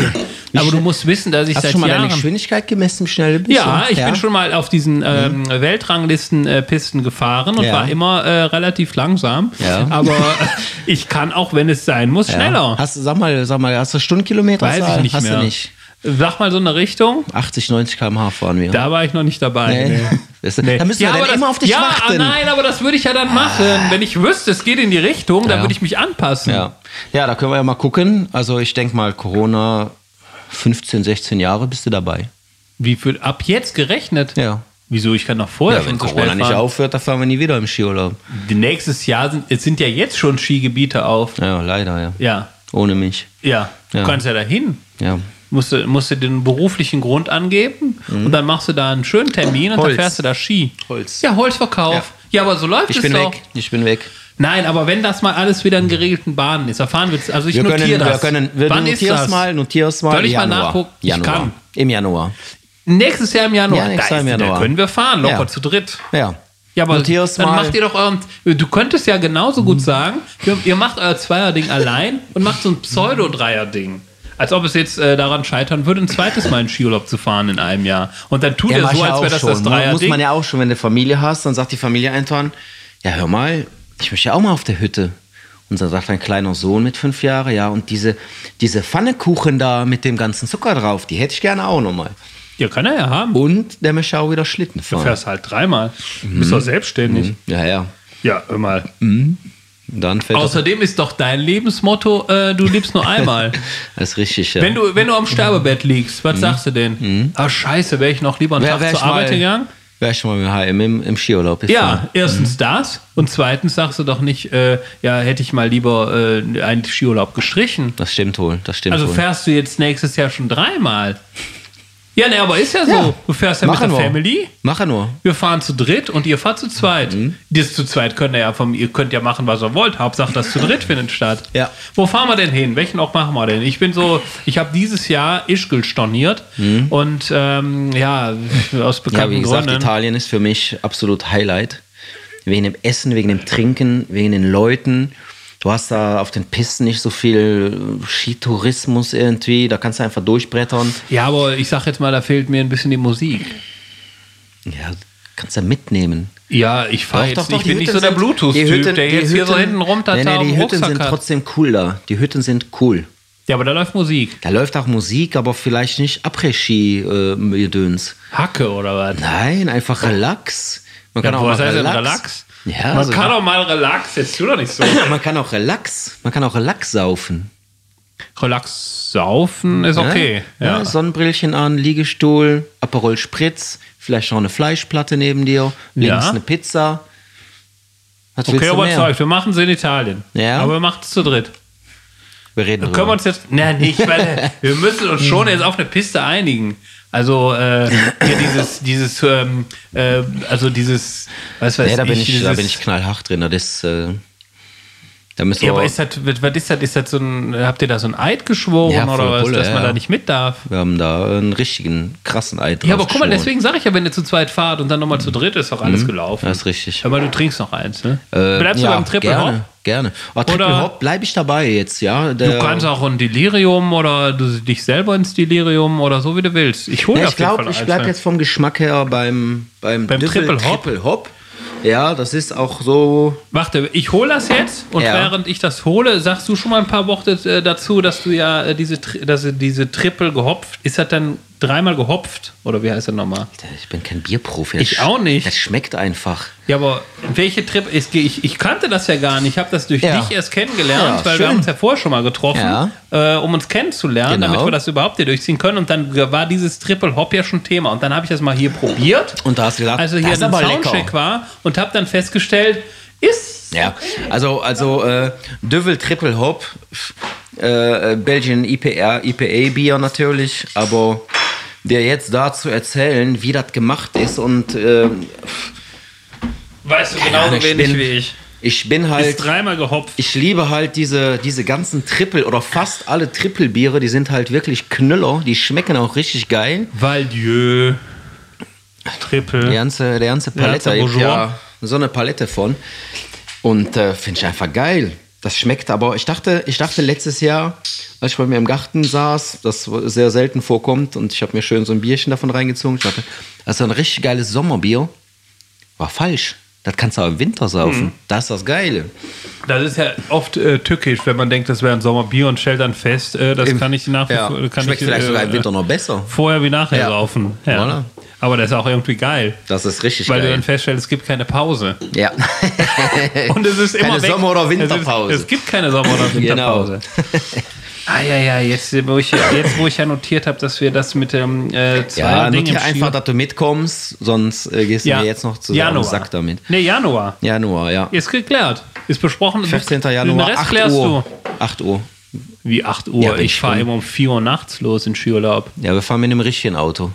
Aber du musst wissen, dass ich Hast du seit schon mal deine. Geschwindigkeit gemessen, wie schnell du bist? Ja, ich bin schon mal auf diesen ähm, Weltranglisten-Pisten gefahren und Ja. war immer äh, relativ langsam. Ja. Aber <laughs> ich kann auch, wenn es sein muss, Ja. schneller. Hast, du- sag mal, sag mal, hast du Stundenkilometer? Weiß ich nicht hast mehr. du nicht. Sag mal so eine Richtung. 80, 90 km/h fahren wir. Da war ich noch nicht dabei. Nee. Nee. <laughs> Das- Da müssen wir aber dann das, immer auf dich ja, warten. nein, aber das würde ich ja dann machen. Wenn ich wüsste, es geht in die Richtung, dann Ja. würde ich mich anpassen. Ja. ja, da können wir ja mal gucken. Also ich denke mal, Corona 15, 16 Jahre bist du dabei. Wie viel ab jetzt gerechnet? Ja. Wieso? Ich kann noch vorher Ja, schon wenn so Corona schnell nicht aufhört, dann fahren wir nie wieder im Skiurlaub. Nächstes Jahr sind, es sind ja jetzt schon Skigebiete auf. Ja, leider, ja. Ja, Ohne mich. ja. Du Ja. kannst ja dahin. Ja. Musst du, musst du den beruflichen Grund angeben und dann machst du da einen schönen Termin und Mhm. Holz. dann fährst du da Ski. Holz. Ja, Holzverkauf. Ja, aber so läuft Ich es bin doch. weg. Ich bin weg. Nein, aber wenn das mal alles wieder in geregelten Bahnen ist, erfahren wir Also ich Wir können, notiere wir das. können, wir Wann ist das? mal, notier's mal. Soll ich mal Januar. nachgucken? Ich Januar. kann. Im Januar. Nächstes Jahr im Januar. Ja, nächstes Jahr im ist- Da Januar. können wir fahren, locker Ja. zu dritt. Ja. Ja, aber Notier's dann mal. macht ihr doch euren. Du könntest ja genauso gut sagen, ihr, ihr macht euer Zweier-Ding allein und macht so ein Pseudo-Dreier-Ding. Als ob es jetzt äh, daran scheitern würde, ein zweites Mal in Skiurlaub zu fahren in einem Jahr. Und dann tut Ja, er so, als wäre das schon. das Dreier-Ding. Muss man ja auch schon, wenn du Familie hast, dann sagt die Familie irgendwann, ja hör mal, ich möchte ja auch mal auf der Hütte. Und dann sagt ein kleiner Sohn mit fünf Jahren, ja, und diese, diese Pfannekuchen da mit dem ganzen Zucker drauf, die hätte ich gerne auch nochmal. ja, kann er ja haben. Und der möchte auch wieder Schlitten Du fahren. fährst halt dreimal. Du bist doch selbstständig. Ja, ja. Ja, hör mal. Dann fällt Außerdem ist doch dein Lebensmotto, äh, du lebst nur einmal. <laughs> das ist richtig, ja. wenn, du, wenn du am Sterbebett liegst, was sagst du denn? Ah, scheiße, wäre ich noch lieber einen Wär- Tag wär zur mal- Arbeit gegangen? Wär ich mal mit HM im, im Skiurlaub Ja, gefahren. erstens das und zweitens sagst du doch nicht, äh, ja, hätte ich mal lieber äh, einen Skiurlaub gestrichen. Das stimmt wohl, das stimmt Also wohl. fährst du jetzt nächstes Jahr schon dreimal. Ja, ne, aber ist ja so. Ja. Du fährst ja mit Machen der wir. Family. Mache nur. Wir fahren zu dritt und ihr fahrt zu zweit. Mhm. Das zu zweit könnt ihr ja vom, ihr könnt ja machen, was ihr wollt. Hauptsache, das zu dritt findet statt. Ja. Wo fahren wir denn hin? Welchen Ort machen wir denn? Ich bin so, ich habe dieses Jahr Ischgl storniert und ähm, ja, aus Mhm. Ja, bekannten wie gesagt, Gründen. Italien ist für mich absolut Highlight. Wegen dem Essen, wegen dem Trinken, wegen den Leuten. Du hast da auf den Pisten nicht so viel Skitourismus irgendwie. Da kannst du einfach durchbrettern. Ja, aber ich sag jetzt mal, da fehlt mir ein bisschen die Musik. Ja, kannst du mitnehmen. Ja, ich fahre jetzt, ich die bin nicht Hütten so der Bluetooth-Typ, Hütten- der jetzt hier so Hütten- hinten rumtata Nee, nee, die Hütten sind hat. trotzdem cool da. Die Hütten sind cool. Ja, aber da läuft Musik. Da läuft auch Musik, aber vielleicht nicht Après-Ski-Gedöns. Hacke oder was? Nein, einfach Relax. Man Ja, kann auch was heißt denn Relax. Relax? Ja, Man also- kann auch mal Relax, jetzt tu doch nicht so. <laughs> Man kann auch Relax. Man kann auch Relax saufen. Relax saufen ist okay. Ja. Ja. Sonnenbrillchen an, Liegestuhl, Aperol Spritz, vielleicht noch eine Fleischplatte neben dir, links Ja. eine Pizza. Was Okay, überzeugt. Wir machen es in Italien. Ja. Aber wir machen es zu dritt. Wir reden Können wir drüber. uns jetzt. Nein, nicht, weil <laughs> wir müssen uns schon jetzt auf eine Piste einigen. Also äh, hier dieses, dieses, ähm, äh, also dieses, was weiß Nee, da bin ich, ich, dieses, da bin ich knallhart drin. Das, äh, da müssen Ja, aber ist das, was ist das? Ist das so ein, habt ihr da so ein Eid geschworen Ja, oder was, Bulle, dass man ja. da nicht mit darf? wir haben da einen richtigen, krassen Eid Ja, aber guck mal, deswegen sage ich ja, wenn ihr zu zweit fahrt und dann nochmal zu dritt ist doch alles gelaufen. Mhm. Das ist richtig. Aber du trinkst noch eins, ne? Äh, Bleibst du beim Triple gerne, Hop? Gerne. Oh, Oder- Hop bleibe ich dabei jetzt, ja. Du Der, kannst auch ein Delirium oder du dich selber ins Delirium oder so wie du willst. Ich hole Ja, ich glaube, ich bleibe ne? jetzt vom Geschmack her beim, beim, Beim Triple Hop? Triple Hop. Ja, das ist auch so. Warte, ich hole das jetzt und Ja. während ich das hole, sagst du schon mal ein paar Worte äh, dazu, dass du ja äh, diese, dass diese Triple gehopft, ist das dann dreimal gehopft oder wie heißt das nochmal? Ich bin kein Bierprofi. Das Ich auch nicht. Das schmeckt einfach. Ja, aber welche Trip? Ich, ich, ich kannte das ja gar nicht. Ich habe das durch Ja. dich erst kennengelernt, Ja, weil wir schön. haben uns ja vorher schon mal getroffen, Ja. äh, um uns kennenzulernen, Genau. damit wir das überhaupt hier durchziehen können. Und dann war dieses Triple Hop ja schon Thema. Und dann habe ich das mal hier probiert. Und da hast du gedacht, also das hier ist ein Soundcheck lecker. war und habe dann festgestellt, ist Ja, also, also äh, Düvel Triple Hop, äh, Belgian IPA, IPA Bier natürlich, aber dir jetzt da zu erzählen, wie das gemacht ist und äh, weißt du Ahnung, genauso ich wenig bin- wie ich. ich bin Ist halt, dreimal gehopft. ich liebe halt diese, diese ganzen Triple oder fast alle Triple Biere, die sind halt wirklich Knüller, die schmecken auch richtig geil. Valdieu, Triple. Die ganze, die ganze Palette, hab Bourgeois. ja so eine Palette von. Und äh, finde ich einfach geil. Das schmeckt aber, ich dachte, ich dachte letztes Jahr, als ich bei mir im Garten saß, das sehr selten vorkommt und ich habe mir schön so ein Bierchen davon reingezogen. Ich dachte, das ist ein richtig geiles Sommerbier. War falsch. Das kannst du auch im Winter saufen. Mhm. Das ist das Geile. Das ist ja oft äh, tückisch, wenn man denkt, das wäre ein Sommerbier und stellt dann fest, äh, das Im- kann ich nach wie Ja, vor. Schmeckt ich, vielleicht äh, sogar im Winter noch besser. Vorher wie nachher Ja. saufen. Ja. Aber das ist auch irgendwie geil. Das ist richtig Weil du geil. dann feststellst, es gibt keine Pause. ja. <laughs> Und es ist immer Keine weg. Sommer- oder Es, Winterpause. ist, es gibt keine Sommer- oder <laughs> Genau. Winterpause. Ah ja, ja, jetzt wo ich, jetzt, wo ich ja notiert habe, dass wir das mit dem äh, zwei Ja, notier im einfach, dass du mitkommst, sonst äh, gehst du mir jetzt noch zusammen Januar. den Sack damit. Nee, Januar. Januar, ja. Ist geklärt. Ist besprochen. 15. Den Januar, Rest 8 klärst Uhr. 8 Uhr. du. Wie 8 Uhr? Ja, ich fahre immer um 4 Uhr nachts los in Skiurlaub. Ja, wir fahren mit einem richtigen Auto.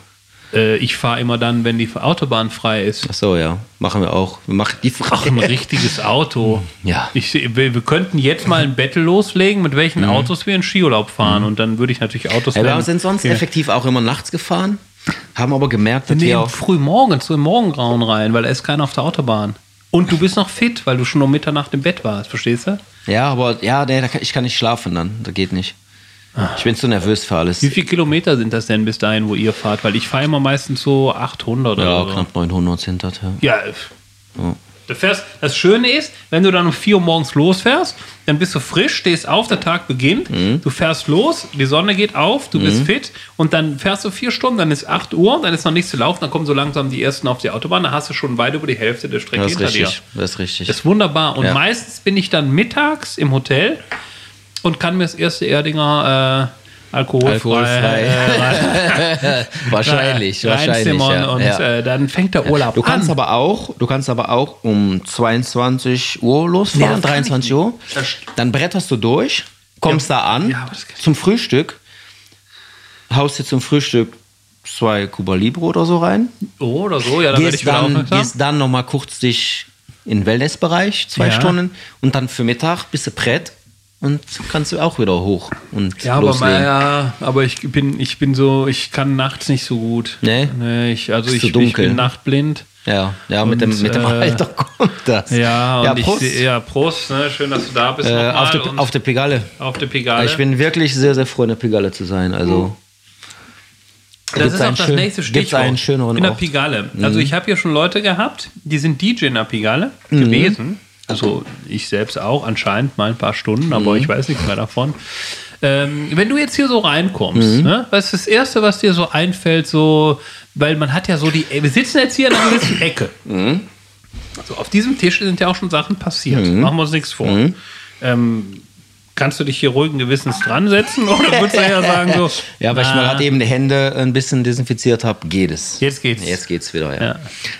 Äh, ich fahre immer dann, wenn die Autobahn frei ist. Ach so, ja. Machen wir auch. Wir machen die Ach, ein richtiges Auto. Ja. Ich, wir, wir könnten jetzt mal ein Battle loslegen, mit welchen Autos wir in Skiurlaub fahren. Und dann würde ich natürlich Autos Mhm. Ja, wir sind sonst Ja. effektiv auch immer nachts gefahren, haben aber gemerkt, dass Nee, wir früh morgens, so im Morgengrauen rein, weil da ist keiner auf der Autobahn. Und du bist noch fit, weil du schon um Mitternacht im Bett warst, verstehst du? Ja, aber ja, nee, da ich kann nicht schlafen dann. Das geht nicht. Ich bin zu nervös für alles. Wie viele Kilometer sind das denn bis dahin, wo ihr fahrt? Weil ich fahre immer meistens so 800 Ja, oder so. knapp 900 sind das. Ja. Ja, du fährst, das Schöne ist, wenn du dann um 4 Uhr morgens losfährst, dann bist du frisch, stehst auf, der Tag beginnt, Mhm. du fährst los, die Sonne geht auf, du bist fit und dann fährst du vier Stunden, dann ist 8 Uhr, dann ist noch nichts zu laufen, dann kommen so langsam die ersten auf die Autobahn, dann hast du schon weit über die Hälfte der Strecke Das hinter dir. richtig. Das ist richtig. Das ist wunderbar. Und Ja. meistens bin ich dann mittags im Hotel und kann mir das erste Erdinger äh, alkoholfrei, Alkoholfrei. äh, <laughs> wahrscheinlich, <laughs> wahrscheinlich. Ja, und ja. Äh, dann fängt der Urlaub Du kannst an. aber auch, du kannst aber auch um 22 Uhr losfahren, kann 23 ich Uhr. Dann bretterst du durch, kommst da an Ja, zum Frühstück, haust dir zum Frühstück zwei Cuba Libre oder so rein. Oh, oder so, ja, dann werde ich Gehst wieder dann, gehst dann nochmal kurz dich in den Wellnessbereich, zwei Ja. Stunden. Und dann für Mittag bist du brett und kannst du auch wieder hoch und Ja, aber, loslegen. mal, ja, aber ich bin, ich bin so, ich kann nachts nicht so gut. Nee? Nee, ich, also ich, ich bin nachtblind. Ja, ja mit, dem, Und, mit dem äh, Alter kommt das. Ja, und Prost. ich ja, Prost, ne? schön, dass du da bist. äh, auf, der, und auf der Pigalle. auf der Pigale. Ich bin wirklich sehr, sehr froh, in der Pigalle zu sein. Also, das gibt's ist auch das schön- nächste Stichwort. einen schöneren in der Ort? Pigale. Also ich habe hier schon Leute gehabt, die sind DJ in der Pigale Mhm. gewesen. Also ich selbst auch, anscheinend mal ein paar Stunden, aber Mhm. ich weiß nichts mehr davon. Ähm, wenn du jetzt hier so reinkommst, Mhm. ne, was ist das Erste, was dir so einfällt, so, weil man hat ja so die, wir sitzen jetzt hier in einer gewissen <clears throat> Ecke. Mhm. Also auf diesem Tisch sind ja auch schon Sachen passiert. Machen wir uns nichts vor. Mhm. Ähm, kannst du dich hier ruhigen Gewissens dran setzen oder <laughs> würdest du eher sagen so, ja, weil ich na, mal gerade eben die Hände ein bisschen desinfiziert habe, geht es. Jetzt geht's. Jetzt geht's wieder, ja. Ja.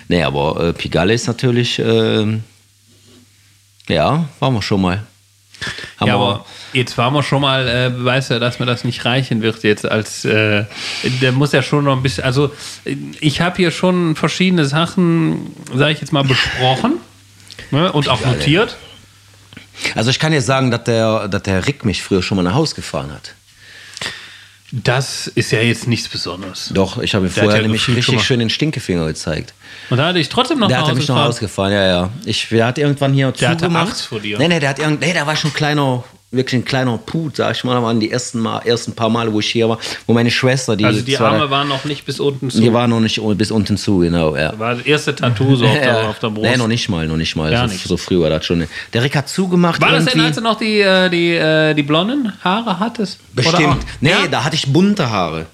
Nee, aber äh, Pigalle ist natürlich, ähm, ja, waren wir schon mal. Haben Ja, aber jetzt waren wir schon mal, äh, weiß ja, dass mir das nicht reichen wird jetzt als, äh, der muss ja schon noch ein bisschen, also ich habe hier schon verschiedene Sachen, sage ich jetzt mal, besprochen ne, und auch notiert. Also ich kann dir sagen, dass der, dass der Rick mich früher schon mal nach Hause gefahren hat. Das ist ja jetzt nichts Besonderes. Doch, ich habe ihm Der vorher ja nämlich richtig schön den Stinkefinger gezeigt. Und da hatte ich trotzdem noch Der nach hat Hause mich noch gefahren. rausgefahren, ja, ja. Ich, der hat irgendwann hier Der hatte zugemacht. Angst vor dir. Nee, nee, der hat irgend, nee, der war schon ein kleiner, wirklich ein kleiner Put, sag ich mal. Da waren die ersten, mal, ersten paar Male, wo ich hier war, wo meine Schwester, die, Also die zwar- Arme waren noch nicht bis unten zu. die war noch nicht bis unten zu, genau, ja. war das erste Tattoo so auf, <laughs> der, auf der Brust. Nee, noch nicht mal, noch nicht mal. Gar so, nicht. so früh war das schon. Der Rick hat zugemacht war das denn, als du noch die, äh, die, äh, die blonden Haare hattest? Bestimmt. Nee, Ja? da hatte ich bunte Haare.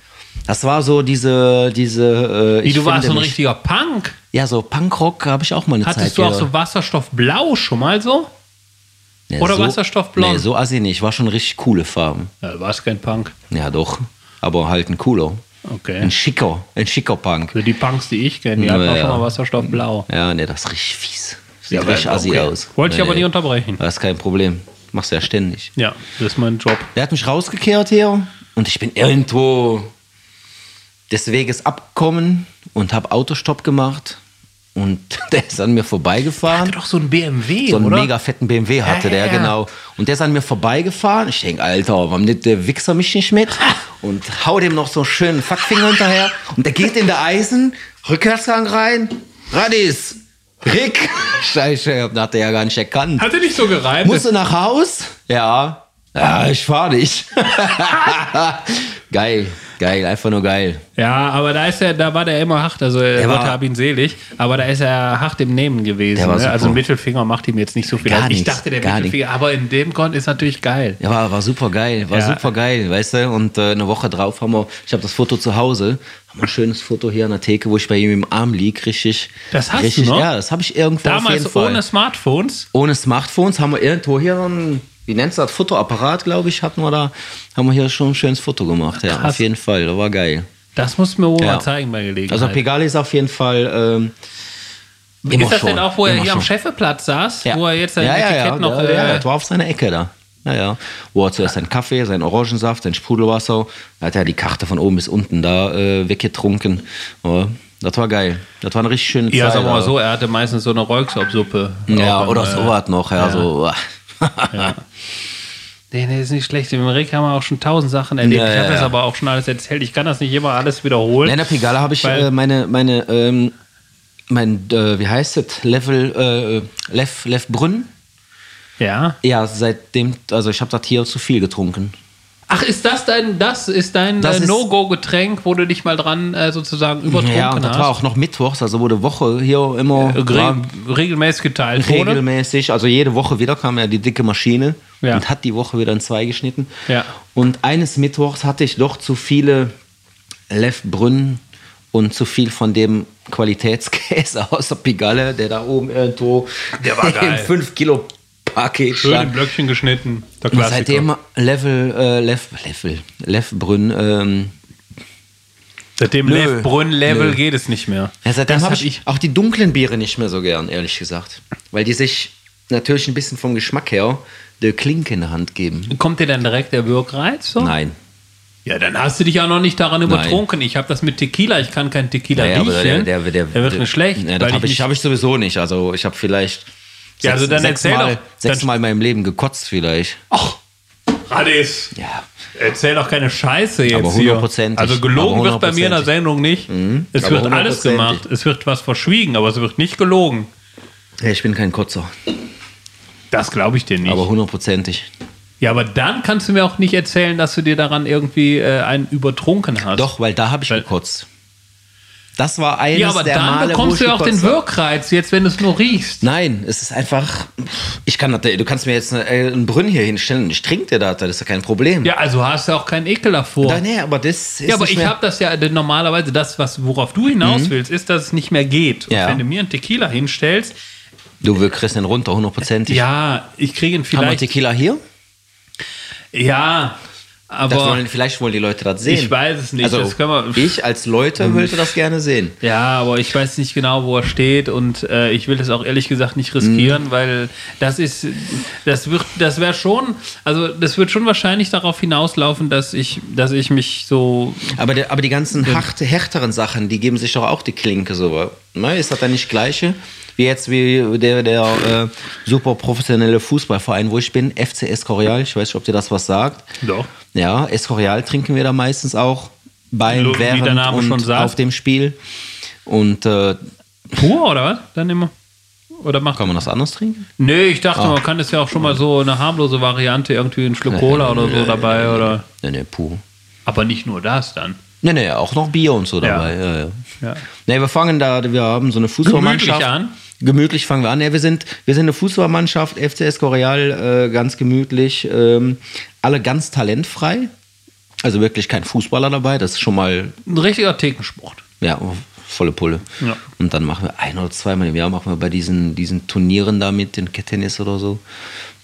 Das war so diese, diese. Äh, Wie, du warst so ein mich- richtiger Punk. Ja, so Punkrock habe ich auch mal eine Zeit. Hattest du auch so Wasserstoffblau schon mal so? Ja, oder so, Wasserstoffblond? Nee, so assi nicht. War schon richtig coole Farben. Ja, du warst kein Punk. Ja, doch. Aber halt ein cooler. Okay. Ein schicker. Ein schicker Punk. Für die Punks, die ich kenne, die hatten auch schon mal Wasserstoffblau. Ja, nee, das ist richtig fies. Sieht Ja, richtig assi okay. aus. Wollte ich nee, aber nee. nie unterbrechen. Das ist kein Problem. Machst ja ständig. Ja, das ist mein Job. Der hat mich rausgekehrt hier und ich bin irgendwo des Weges abgekommen und habe Autostopp gemacht und <laughs> der ist an mir vorbeigefahren. Hatte doch so ein BMW, so einen oder? mega fetten BMW hatte Ja, der, ja, genau. Und der ist an mir vorbeigefahren. Ich denke, Alter, warum nimmt der Wichser mich nicht mit? Und hau dem noch so einen schönen Fackfinger hinterher. Und der geht in der Eisen, Rückwärtsgang rein. Radis, Rick. <laughs> Scheiße, hat er ja gar nicht erkannt. Hatte nicht so gereimt. Musst du nach Haus? Ja. Ja, ich fahr dich. <laughs> geil, geil, einfach nur geil. ja, aber da ist er, da war der immer hart, also er Der Gott war- hab ihn selig, aber da ist er hart im Nehmen gewesen. Ne? Also Mittelfinger macht ihm jetzt nicht so viel. Gar aus. ich dachte, der Mittelfinger, aber in dem Kon ist natürlich geil. Ja, war, war super geil, war Ja. super geil, weißt du? Und äh, eine Woche drauf haben wir, ich habe das Foto zu Hause, haben wir ein schönes Foto hier an der Theke, wo ich bei ihm im Arm lieg, richtig. Das hast du richtig, noch? Ja, das habe ich irgendwo auf jeden Damals Fall. ohne Smartphones. ohne Smartphones haben wir irgendwo hier ein, wie nennt das, Fotoapparat, glaube ich, hatten wir da, haben wir hier schon ein schönes Foto gemacht, ja, Krass. auf jeden Fall, das war geil. Das musst du mir wohl Ja. mal zeigen bei Gelegenheit. Also Pigalle ist auf jeden Fall ähm, ist das schon, denn auch, wo er hier am schon. Schäffeplatz saß, Ja. wo er jetzt sein ja, ja, Etikett ja, noch... ja, ja, äh, das war auf seiner Ecke da. Ja, ja. Wo er zuerst seinen Kaffee, seinen Orangensaft, sein Sprudelwasser, da hat er die Karte von oben bis unten da äh, weggetrunken. Ja, das war geil. Das war eine richtig schöne ja, Zeit. sagen wir mal aber- so, er hatte meistens so eine Rollkopfsuppe. Ja, oder äh, sowas noch, ja, ja. <laughs> Nee, nee, ist nicht schlecht. Im Rick haben wir auch schon tausend Sachen erlebt. Ja, ich ja, habe das ja. aber auch schon alles erzählt. Ich kann das nicht immer alles wiederholen. In der Pigala habe ich äh, meine, meine, ähm, mein, äh, wie heißt es, Level, äh, Lev, Lev Brünn. Ja. Ja, seitdem, also ich habe das hier zu viel getrunken. Ach, ist das dein, das ist dein äh, No-Go-Getränk, wo du dich mal dran äh, sozusagen übertrunken Ja, und das hast? war auch noch mittwochs, also die Woche hier immer Äh, re regelmäßig geteilt wurde. regelmäßig, also jede Woche wieder kam ja die dicke Maschine Ja. und hat die Woche wieder in zwei geschnitten. Ja. Und eines Mittwochs hatte ich doch zu viele Lev Brünn und zu viel von dem Qualitätskäse <laughs> aus der Pigalle, der da oben irgendwo Der war <laughs> geil. im 5 Kilo Paket Schön in stand. Blöckchen geschnitten. Der Klassiker. seitdem Level, äh, Lev, Level, Lev Brünn, ähm, seitdem Nö. Lev Brunn Level Nö. geht es nicht mehr. Ja, seitdem Das habe hab ich, auch die dunklen Biere nicht mehr so gern, ehrlich gesagt. Weil die sich natürlich ein bisschen vom Geschmack her der Klinke in der Hand geben. Kommt dir dann direkt der Wirkreiz? So? Nein. Ja, dann hast du dich auch noch nicht daran übertrunken. Ich habe das mit Tequila. Ich kann kein Tequila Naja, aber riechen. der, der, der, der wird mir schlecht. Ja, das habe ich, nicht- hab ich sowieso nicht. Also ich habe vielleicht Ja, also dann sechs, erzähl Mal, doch. sechs Dann- Mal in meinem Leben gekotzt vielleicht. Ach, Radis. Ja. Erzähl doch keine Scheiße jetzt Aber hier. hundertprozentig. Also gelogen wird bei mir in der. Sendung nicht. Es aber wird alles gemacht. Es wird was verschwiegen, aber es wird nicht gelogen. ja. Ich bin kein Kotzer, Das glaube ich dir nicht. aber hundertprozentig. ja, aber dann kannst du mir auch nicht erzählen, dass du dir daran irgendwie äh, einen übertrunken hast. Doch, weil da habe ich Weil- gekotzt. Das war eines Ja, aber der dann Male, bekommst du ja auch den. Wirkreiz, jetzt wenn du es nur riechst. Nein, es ist einfach. Ich kann du kannst mir jetzt äh, einen Brunnen hier hinstellen und ich trinke dir das, das ist ja kein Problem. Ja, also hast du auch keinen Ekel davor. Da, nee, aber das ist Ja, aber ich habe das ja denn normalerweise, das, was, worauf du hinaus willst, ist, dass es nicht mehr geht. Und Ja. wenn du mir einen Tequila hinstellst, Du wir kriegst den runter, hundertprozentig. ja, ich kriege ihn Haben wir vielleicht. Tequila hier? Ja, Das aber wollen, vielleicht wollen die Leute das sehen. ich weiß es nicht. Also, das ich als Leute würde das gerne sehen. ja, aber ich weiß nicht genau, wo er steht und äh, ich will das auch ehrlich gesagt nicht riskieren, Mhm. weil das ist, das wird, das wäre schon, also das wird schon wahrscheinlich darauf hinauslaufen, dass ich, dass ich mich so Aber, der, aber die ganzen harte, härteren Sachen, die geben sich doch auch die Klinke so. Ne? Ist das dann nicht gleiche? Wie jetzt wie der, der äh, super professionelle Fußballverein, wo ich bin, FC Escorial. Ich weiß nicht, ob dir das was sagt. Doch. Ja, Escorial trinken wir da meistens auch beim, Lo- wie der während Name und schon sagt. auf dem Spiel. Und äh, pur oder was? Dann immer. Oder macht kann man das anders trinken? Nee, ich dachte, Ah. man kann das ja auch schon mal so eine harmlose Variante, irgendwie ein Schluck Cola oder so dabei. Oder, Nee, nee, puh. aber nicht nur das dann. Nee, nee, auch noch Bier und so Ja. dabei. Ja. Ja, Ja. Nee, wir fangen da, wir haben so eine Fußballmannschaft. Gemütlich an. Gemütlich fangen wir an. Ja, wir, sind, wir sind eine Fußballmannschaft, FCS Coreal, äh, ganz gemütlich. Ähm, alle ganz talentfrei. Also wirklich kein Fußballer dabei. Das ist schon mal, Ein richtiger Thekensport. ja, volle Pulle. Ja. Und dann machen wir ein oder zweimal im Jahr machen wir bei diesen, diesen Turnieren da mit, den Tennis oder so.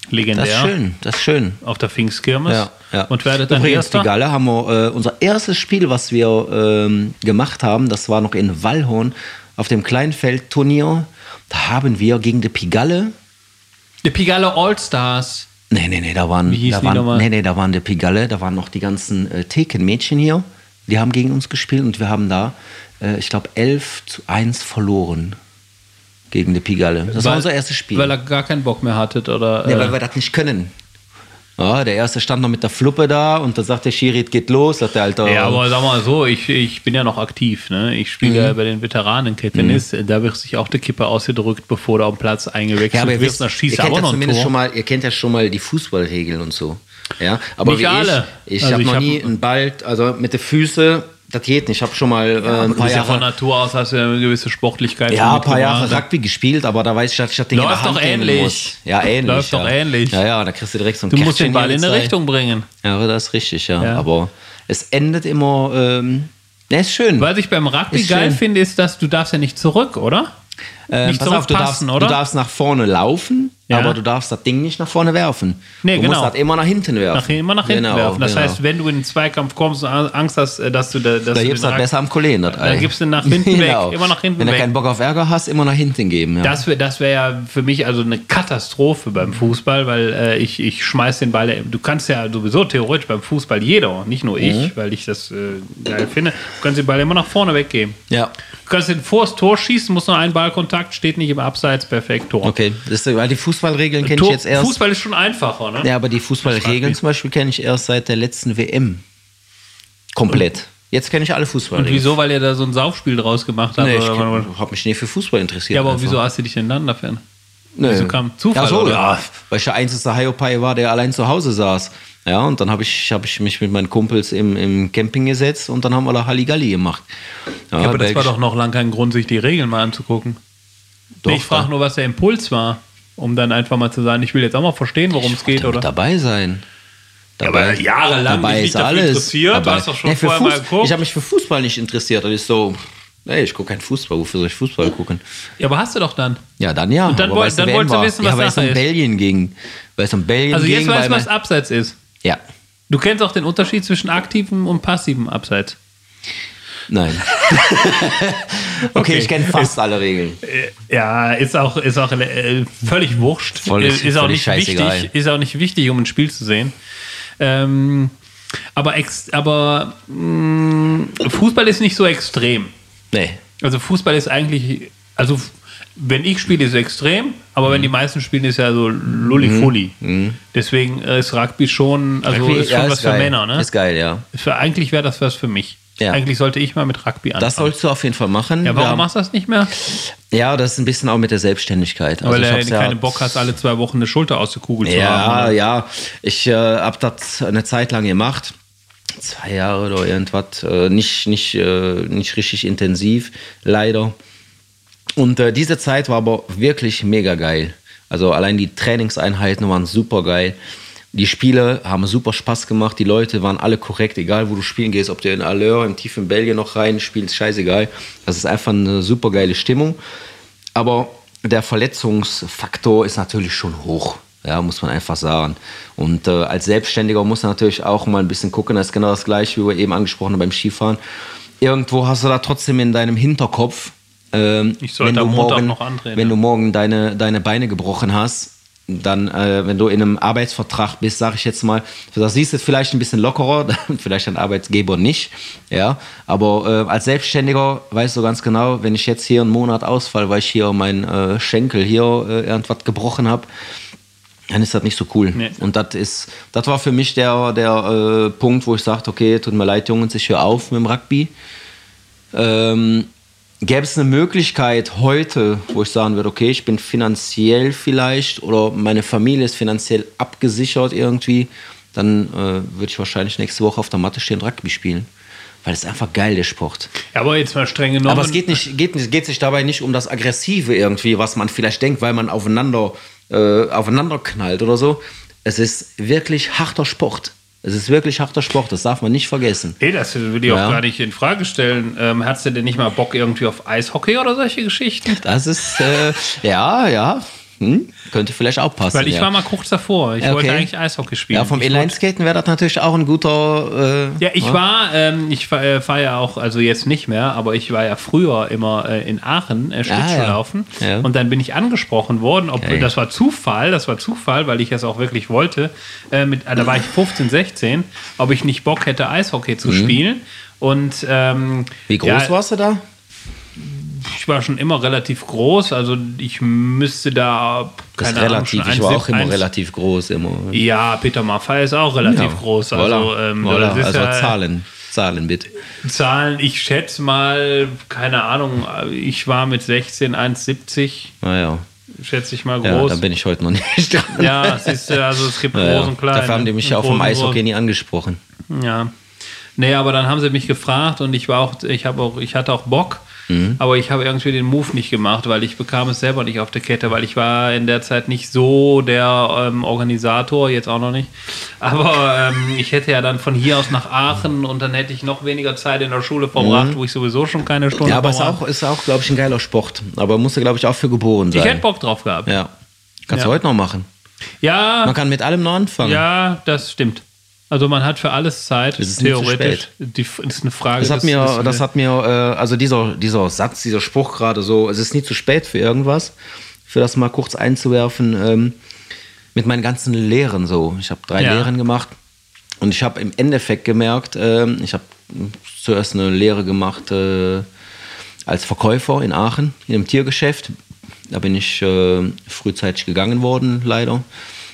Legendär. Das ist schön, das ist schön. Auf der Pfingstkirmes. Ja, ja. Und werdet dann Übrigens, die Erster? Galle haben wir, äh, unser erstes Spiel, was wir ähm, gemacht haben, das war noch in Wallhorn auf dem Kleinfeldturnier. Da haben wir gegen die Pigalle, Die Pigalle All-Stars. nee, nee, nee, da waren, Wie hießen da die waren, nochmal? nee, nee, da waren die Pigalle, da waren noch die ganzen äh, Thekenmädchen hier. Die haben gegen uns gespielt und wir haben da, äh, ich glaube, 11 zu 1 verloren gegen die Pigalle. Das war Weil- unser erstes Spiel. Weil er gar keinen Bock mehr hattet, oder? Ja, äh, weil wir das nicht können. Ja, der erste stand noch mit der Fluppe da und da sagt der Schiri, es geht los, sagt der Alter. Ja, aber sag mal so, ich, ich bin ja noch aktiv. Ne? Ich spiele Mhm. ja bei den Veteranen Tennis. Da wird sich auch die Kippe ausgedrückt, bevor du auf dem Platz eingewechselt Ja, aber ihr, wirst. wisst, Da ihr, kennt ja zumindest Tor. schon mal, ihr kennt ja schon mal die Fußballregeln und so. Ja, aber Nicht wie alle. ich, ich Also habe noch nie einen Ball, also mit den Füßen, das geht nicht. Ich habe schon mal äh, ein paar bist ja von Jahre, Natur aus hast du ja eine gewisse Sportlichkeit. ja, ein paar Jahre mitgebracht. Rugby gespielt, aber da weiß ich, dass ich das Ding in Läuft der Hand doch ähnlich. muss. Ja, ähnlich. Läuft ja. doch ähnlich. Ja, ja, da kriegst du direkt so ein Du musst den Kärtchen Ball in eine. Richtung bringen. Ja, das ist richtig, ja. Ja. Aber es endet immer, ähm, ne, ist schön. Was ich beim Rugby Ist geil schön. finde, ist, dass du darfst ja nicht zurück, oder? Ähm, nicht pass auf, du darfst, zurückpassen, oder? du darfst nach vorne laufen, Ja. aber du darfst das Ding nicht nach vorne werfen. Nee, du genau. musst das immer nach hinten werfen. Nach, immer nach hinten Genau, werfen. Das genau. heißt, wenn du in den Zweikampf kommst und Angst hast, äh, dass du, da, dass da du gibst du das besser am Kollegen. Das Da gibst du nach hinten <laughs> weg, Genau. immer nach hinten Wenn du weg. keinen Bock auf Ärger hast, immer nach hinten geben. Ja. Das wäre das wär ja für mich also eine Katastrophe beim Fußball, weil äh, ich, ich schmeiß den Ball. Du kannst ja sowieso theoretisch beim Fußball jeder, nicht nur Mhm. ich, weil ich das äh, geil finde, du kannst den Ball immer nach vorne weggeben. ja. Du kannst den vors Tor schießen, muss nur ein Ballkontakt, steht nicht im Abseits, perfekt, Tor. Okay, das ist, weil die Fußballregeln kenne ich jetzt erst. Fußball ist schon einfacher, ne? Ja, aber die Fußballregeln zum Beispiel kenne ich erst seit der letzten WM. Komplett. Jetzt kenne ich alle Und Fußballregeln. wieso? Weil ihr da so ein Saufspiel draus gemacht habt? Nee, ich habe mich nie für Fußball interessiert. ja, aber einfach. wieso hast du dich denn dann dafür? Nö. Wieso kam Zufall, Ja, so, oder? ja. Weil ich der einzige Hiopai war, der allein zu Hause saß. Ja, und dann habe ich, hab ich mich mit meinen Kumpels im, im Camping gesetzt und dann haben wir da Halligalli gemacht. Ja, aber das war doch noch lang kein Grund, sich die Regeln mal anzugucken. Doch, nee, ich frage nur, was der Impuls war, um dann einfach mal zu sagen, ich will jetzt auch mal verstehen, worum es geht, oder? dabei sein. Ja, aber jahrelang dabei ist alles. interessiert, dabei. hast doch schon Nee, vorher mal Fuß- geguckt. Ich habe mich für Fußball nicht interessiert. Das ist so, nee, ich gucke keinen Fußball. Wofür soll ich Fußball gucken? Ja, aber hast du doch dann. Ja, dann ja. Und dann aber woll- weißt du, dann wolltest du wissen, ja, was weil es um ist. Belgien ging. Weil es um Belgien Also ging. jetzt weißt du, was Abseits ist. Ja, Du kennst auch den Unterschied zwischen aktivem und passivem Abseits. nein. <laughs> okay, <laughs> Okay. ich kenne fast alle Regeln. Ja, ist auch, ist auch äh, völlig wurscht. Völlig- ist, auch völlig nicht scheißegal. wichtig, ist auch nicht wichtig, um ein Spiel zu sehen. Ähm, Aber, ex, aber mh, Fußball ist nicht so extrem. Nee. Also Fußball ist eigentlich, also wenn ich spiele, ist es extrem, aber Mhm. wenn die meisten spielen, ist ja so lulli-fulli. Deswegen ist Rugby schon, also ist schon Ja, was für geil. Männer, ne? Ist geil, ja. Für, eigentlich wäre das was für mich. Ja. Eigentlich sollte ich mal mit Rugby anfangen. Das sollst du auf jeden Fall machen. ja, warum haben- machst du das nicht mehr? Ja, das ist ein bisschen auch mit der Selbstständigkeit. Also Weil ich du hab's keinen Bock hast, alle zwei Wochen eine Schulter auszukugelt zu Ja, haben. oder? ja. Ich äh, habe das eine Zeit lang gemacht. Zwei Jahre oder irgendwas. Äh, nicht, nicht, äh, nicht richtig intensiv, leider. Und äh, diese Zeit war aber wirklich mega geil. Also allein die Trainingseinheiten waren super geil. Die Spiele haben super Spaß gemacht. Die Leute waren alle korrekt, egal wo du spielen gehst, ob du in Alleur, im tiefen Belgien noch rein spielst, scheißegal. Das ist einfach eine super geile Stimmung. Aber der Verletzungsfaktor ist natürlich schon hoch. Ja, muss man einfach sagen. Und äh, als Selbstständiger muss man natürlich auch mal ein bisschen gucken. Das ist genau das Gleiche, wie wir eben angesprochen haben beim Skifahren. Irgendwo hast du da trotzdem in deinem Hinterkopf, ähm, wenn, du morgen, wenn du morgen deine, deine Beine gebrochen hast, dann, äh, wenn du in einem Arbeitsvertrag bist, sage ich jetzt mal, das siehst du vielleicht ein bisschen lockerer, <laughs> vielleicht dein Arbeitgeber nicht, ja, aber äh, als Selbstständiger weißt du ganz genau, wenn ich jetzt hier einen Monat ausfall, weil ich hier meinen äh, Schenkel hier äh, irgendwas gebrochen habe, dann ist das nicht so cool. Nee. Und das ist, das war für mich der, der äh, Punkt, wo ich sagte, okay, tut mir leid, Jungs, ich höre auf mit dem Rugby. Ähm, Gäbe es eine Möglichkeit heute, wo ich sagen würde, okay, ich bin finanziell vielleicht oder meine Familie ist finanziell abgesichert irgendwie, dann äh, würde ich wahrscheinlich nächste Woche auf der Matte stehen und Rugby spielen. Weil es einfach geil, der Sport. Ja, aber jetzt mal streng genommen. Aber es geht, nicht, geht, nicht, geht sich dabei nicht um das Aggressive irgendwie, was man vielleicht denkt, weil man aufeinander, äh, aufeinander knallt oder so. Es ist wirklich harter Sport. Es ist wirklich harter Sport, das darf man nicht vergessen. Nee, das will ich auch Ja. gar nicht in Frage stellen. Ähm, hast du denn nicht mal Bock irgendwie auf Eishockey oder solche Geschichten? Das ist, äh, ja, ja, hm, könnte vielleicht auch passen. Weil ich ja. war mal kurz davor. Ich Ja, wollte okay. eigentlich Eishockey spielen. Ja, vom Inline-Skaten wäre das natürlich auch ein guter. Äh, Ja, ich war, ähm, ich war, äh, war ja auch, also jetzt nicht mehr, aber ich war ja früher immer äh, in Aachen äh, Schlittschuhlaufen. Ah, ja. Und dann bin ich angesprochen worden, ob Okay. das war Zufall, das war Zufall, weil ich das auch wirklich wollte. Äh, mit, äh, da war ich 15, 16, ob ich nicht Bock hätte, Eishockey zu spielen. Und ähm, Mhm. Wie groß ja, warst du da? Ich war schon immer relativ groß, also ich müsste da Das keine ist relativ. Ahnung, ich war auch 1,70 immer relativ groß. Immer. Ja, Peter Maffay ist auch relativ groß. Also, Voilà. ähm, Voilà. das also ja, Zahlen. Zahlen bitte. Zahlen, ich schätze mal, keine Ahnung, ich war mit 16, 1,70, Naja. schätze ich mal Ja, groß. da bin ich heute noch <laughs> nicht dran. Ja, siehst du, also es gibt Ja, groß und klein. Dafür haben die mich ja auch vom Eishockey nie angesprochen. Ja. Nee, aber dann haben sie mich gefragt und ich war auch, ich habe auch, ich hatte auch Bock, Mhm. aber ich habe irgendwie den Move nicht gemacht, weil ich bekam es selber nicht auf der Kette, weil ich war in der Zeit nicht so der ähm, Organisator, jetzt auch noch nicht. Aber ähm, ich hätte ja dann von hier aus nach Aachen und dann hätte ich noch weniger Zeit in der Schule verbracht, wo ich sowieso schon keine Stunde Mhm. Ja, aber es ist auch, ist auch glaube ich, ein geiler Sport. Aber musst du, glaube ich, auch für geboren sein. Ich hätte Bock drauf gehabt. Ja. Kannst Ja. du heute noch machen. Ja, Man kann mit allem noch anfangen. ja, das stimmt. Also man hat für alles Zeit, Es ist theoretisch. Die, das ist eine Frage. Das hat mir, das hat mir, äh, also dieser, dieser Satz, dieser Spruch gerade so, es ist nie zu spät für irgendwas, für das mal kurz einzuwerfen, ähm, mit meinen ganzen Lehren so. Ich habe drei Ja. Lehren gemacht und ich habe im Endeffekt gemerkt, ähm, ich habe zuerst eine Lehre gemacht äh, als Verkäufer in Aachen, in einem Tiergeschäft. Da bin ich äh, frühzeitig gegangen worden, leider.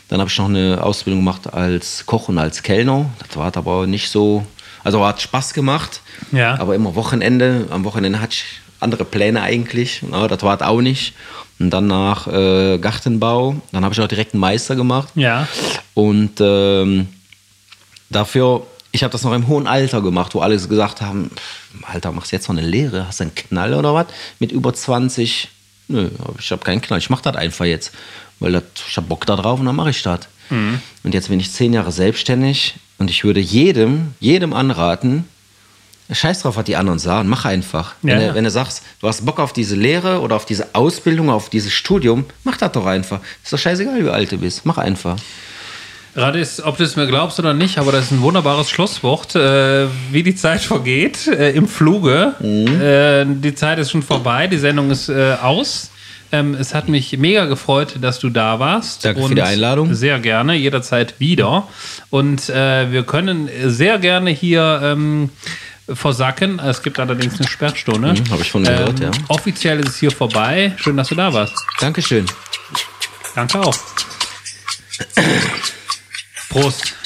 Dann habe ich noch eine Ausbildung gemacht als Koch und als Kellner. Das war aber nicht so, also hat Spaß gemacht. Ja. Aber immer Wochenende. Am Wochenende hatte ich andere Pläne eigentlich. Ja, das war auch nicht. Und dann nach äh, Gartenbau. Dann habe ich auch direkt einen Meister gemacht. Ja. Und ähm, dafür, ich habe das noch im hohen Alter gemacht, wo alle gesagt haben, "Pff, Alter, machst du jetzt noch eine Lehre? Hast du einen Knall oder was? Mit über 20? Nö, ich habe keinen Knall. Ich mache das einfach jetzt. Weil das, ich habe Bock da drauf und dann mache ich das. Und jetzt bin ich zehn Jahre selbstständig und ich würde jedem, jedem anraten, Scheiß drauf, was die anderen sagen, mach einfach. Ja, wenn, ja. du, wenn du sagst, du hast Bock auf diese Lehre oder auf diese Ausbildung, auf dieses Studium, mach das doch einfach. Ist doch scheißegal, wie alt du bist. Mach einfach. Gerade ist, ob du es mir glaubst oder nicht, aber das ist ein wunderbares Schlusswort. Äh, wie die Zeit vergeht äh, im Fluge. Äh, die Zeit ist schon vorbei, die Sendung ist äh, aus. Ähm, es hat mich mega gefreut, dass du da warst. Danke für die Einladung. Sehr gerne, jederzeit wieder. Und äh, wir können sehr gerne hier ähm, versacken. Es gibt allerdings eine Sperrstunde. Mhm, hab ich von gehört, ja. Offiziell ist es hier vorbei. Schön, dass du da warst. Dankeschön. Danke auch. Prost.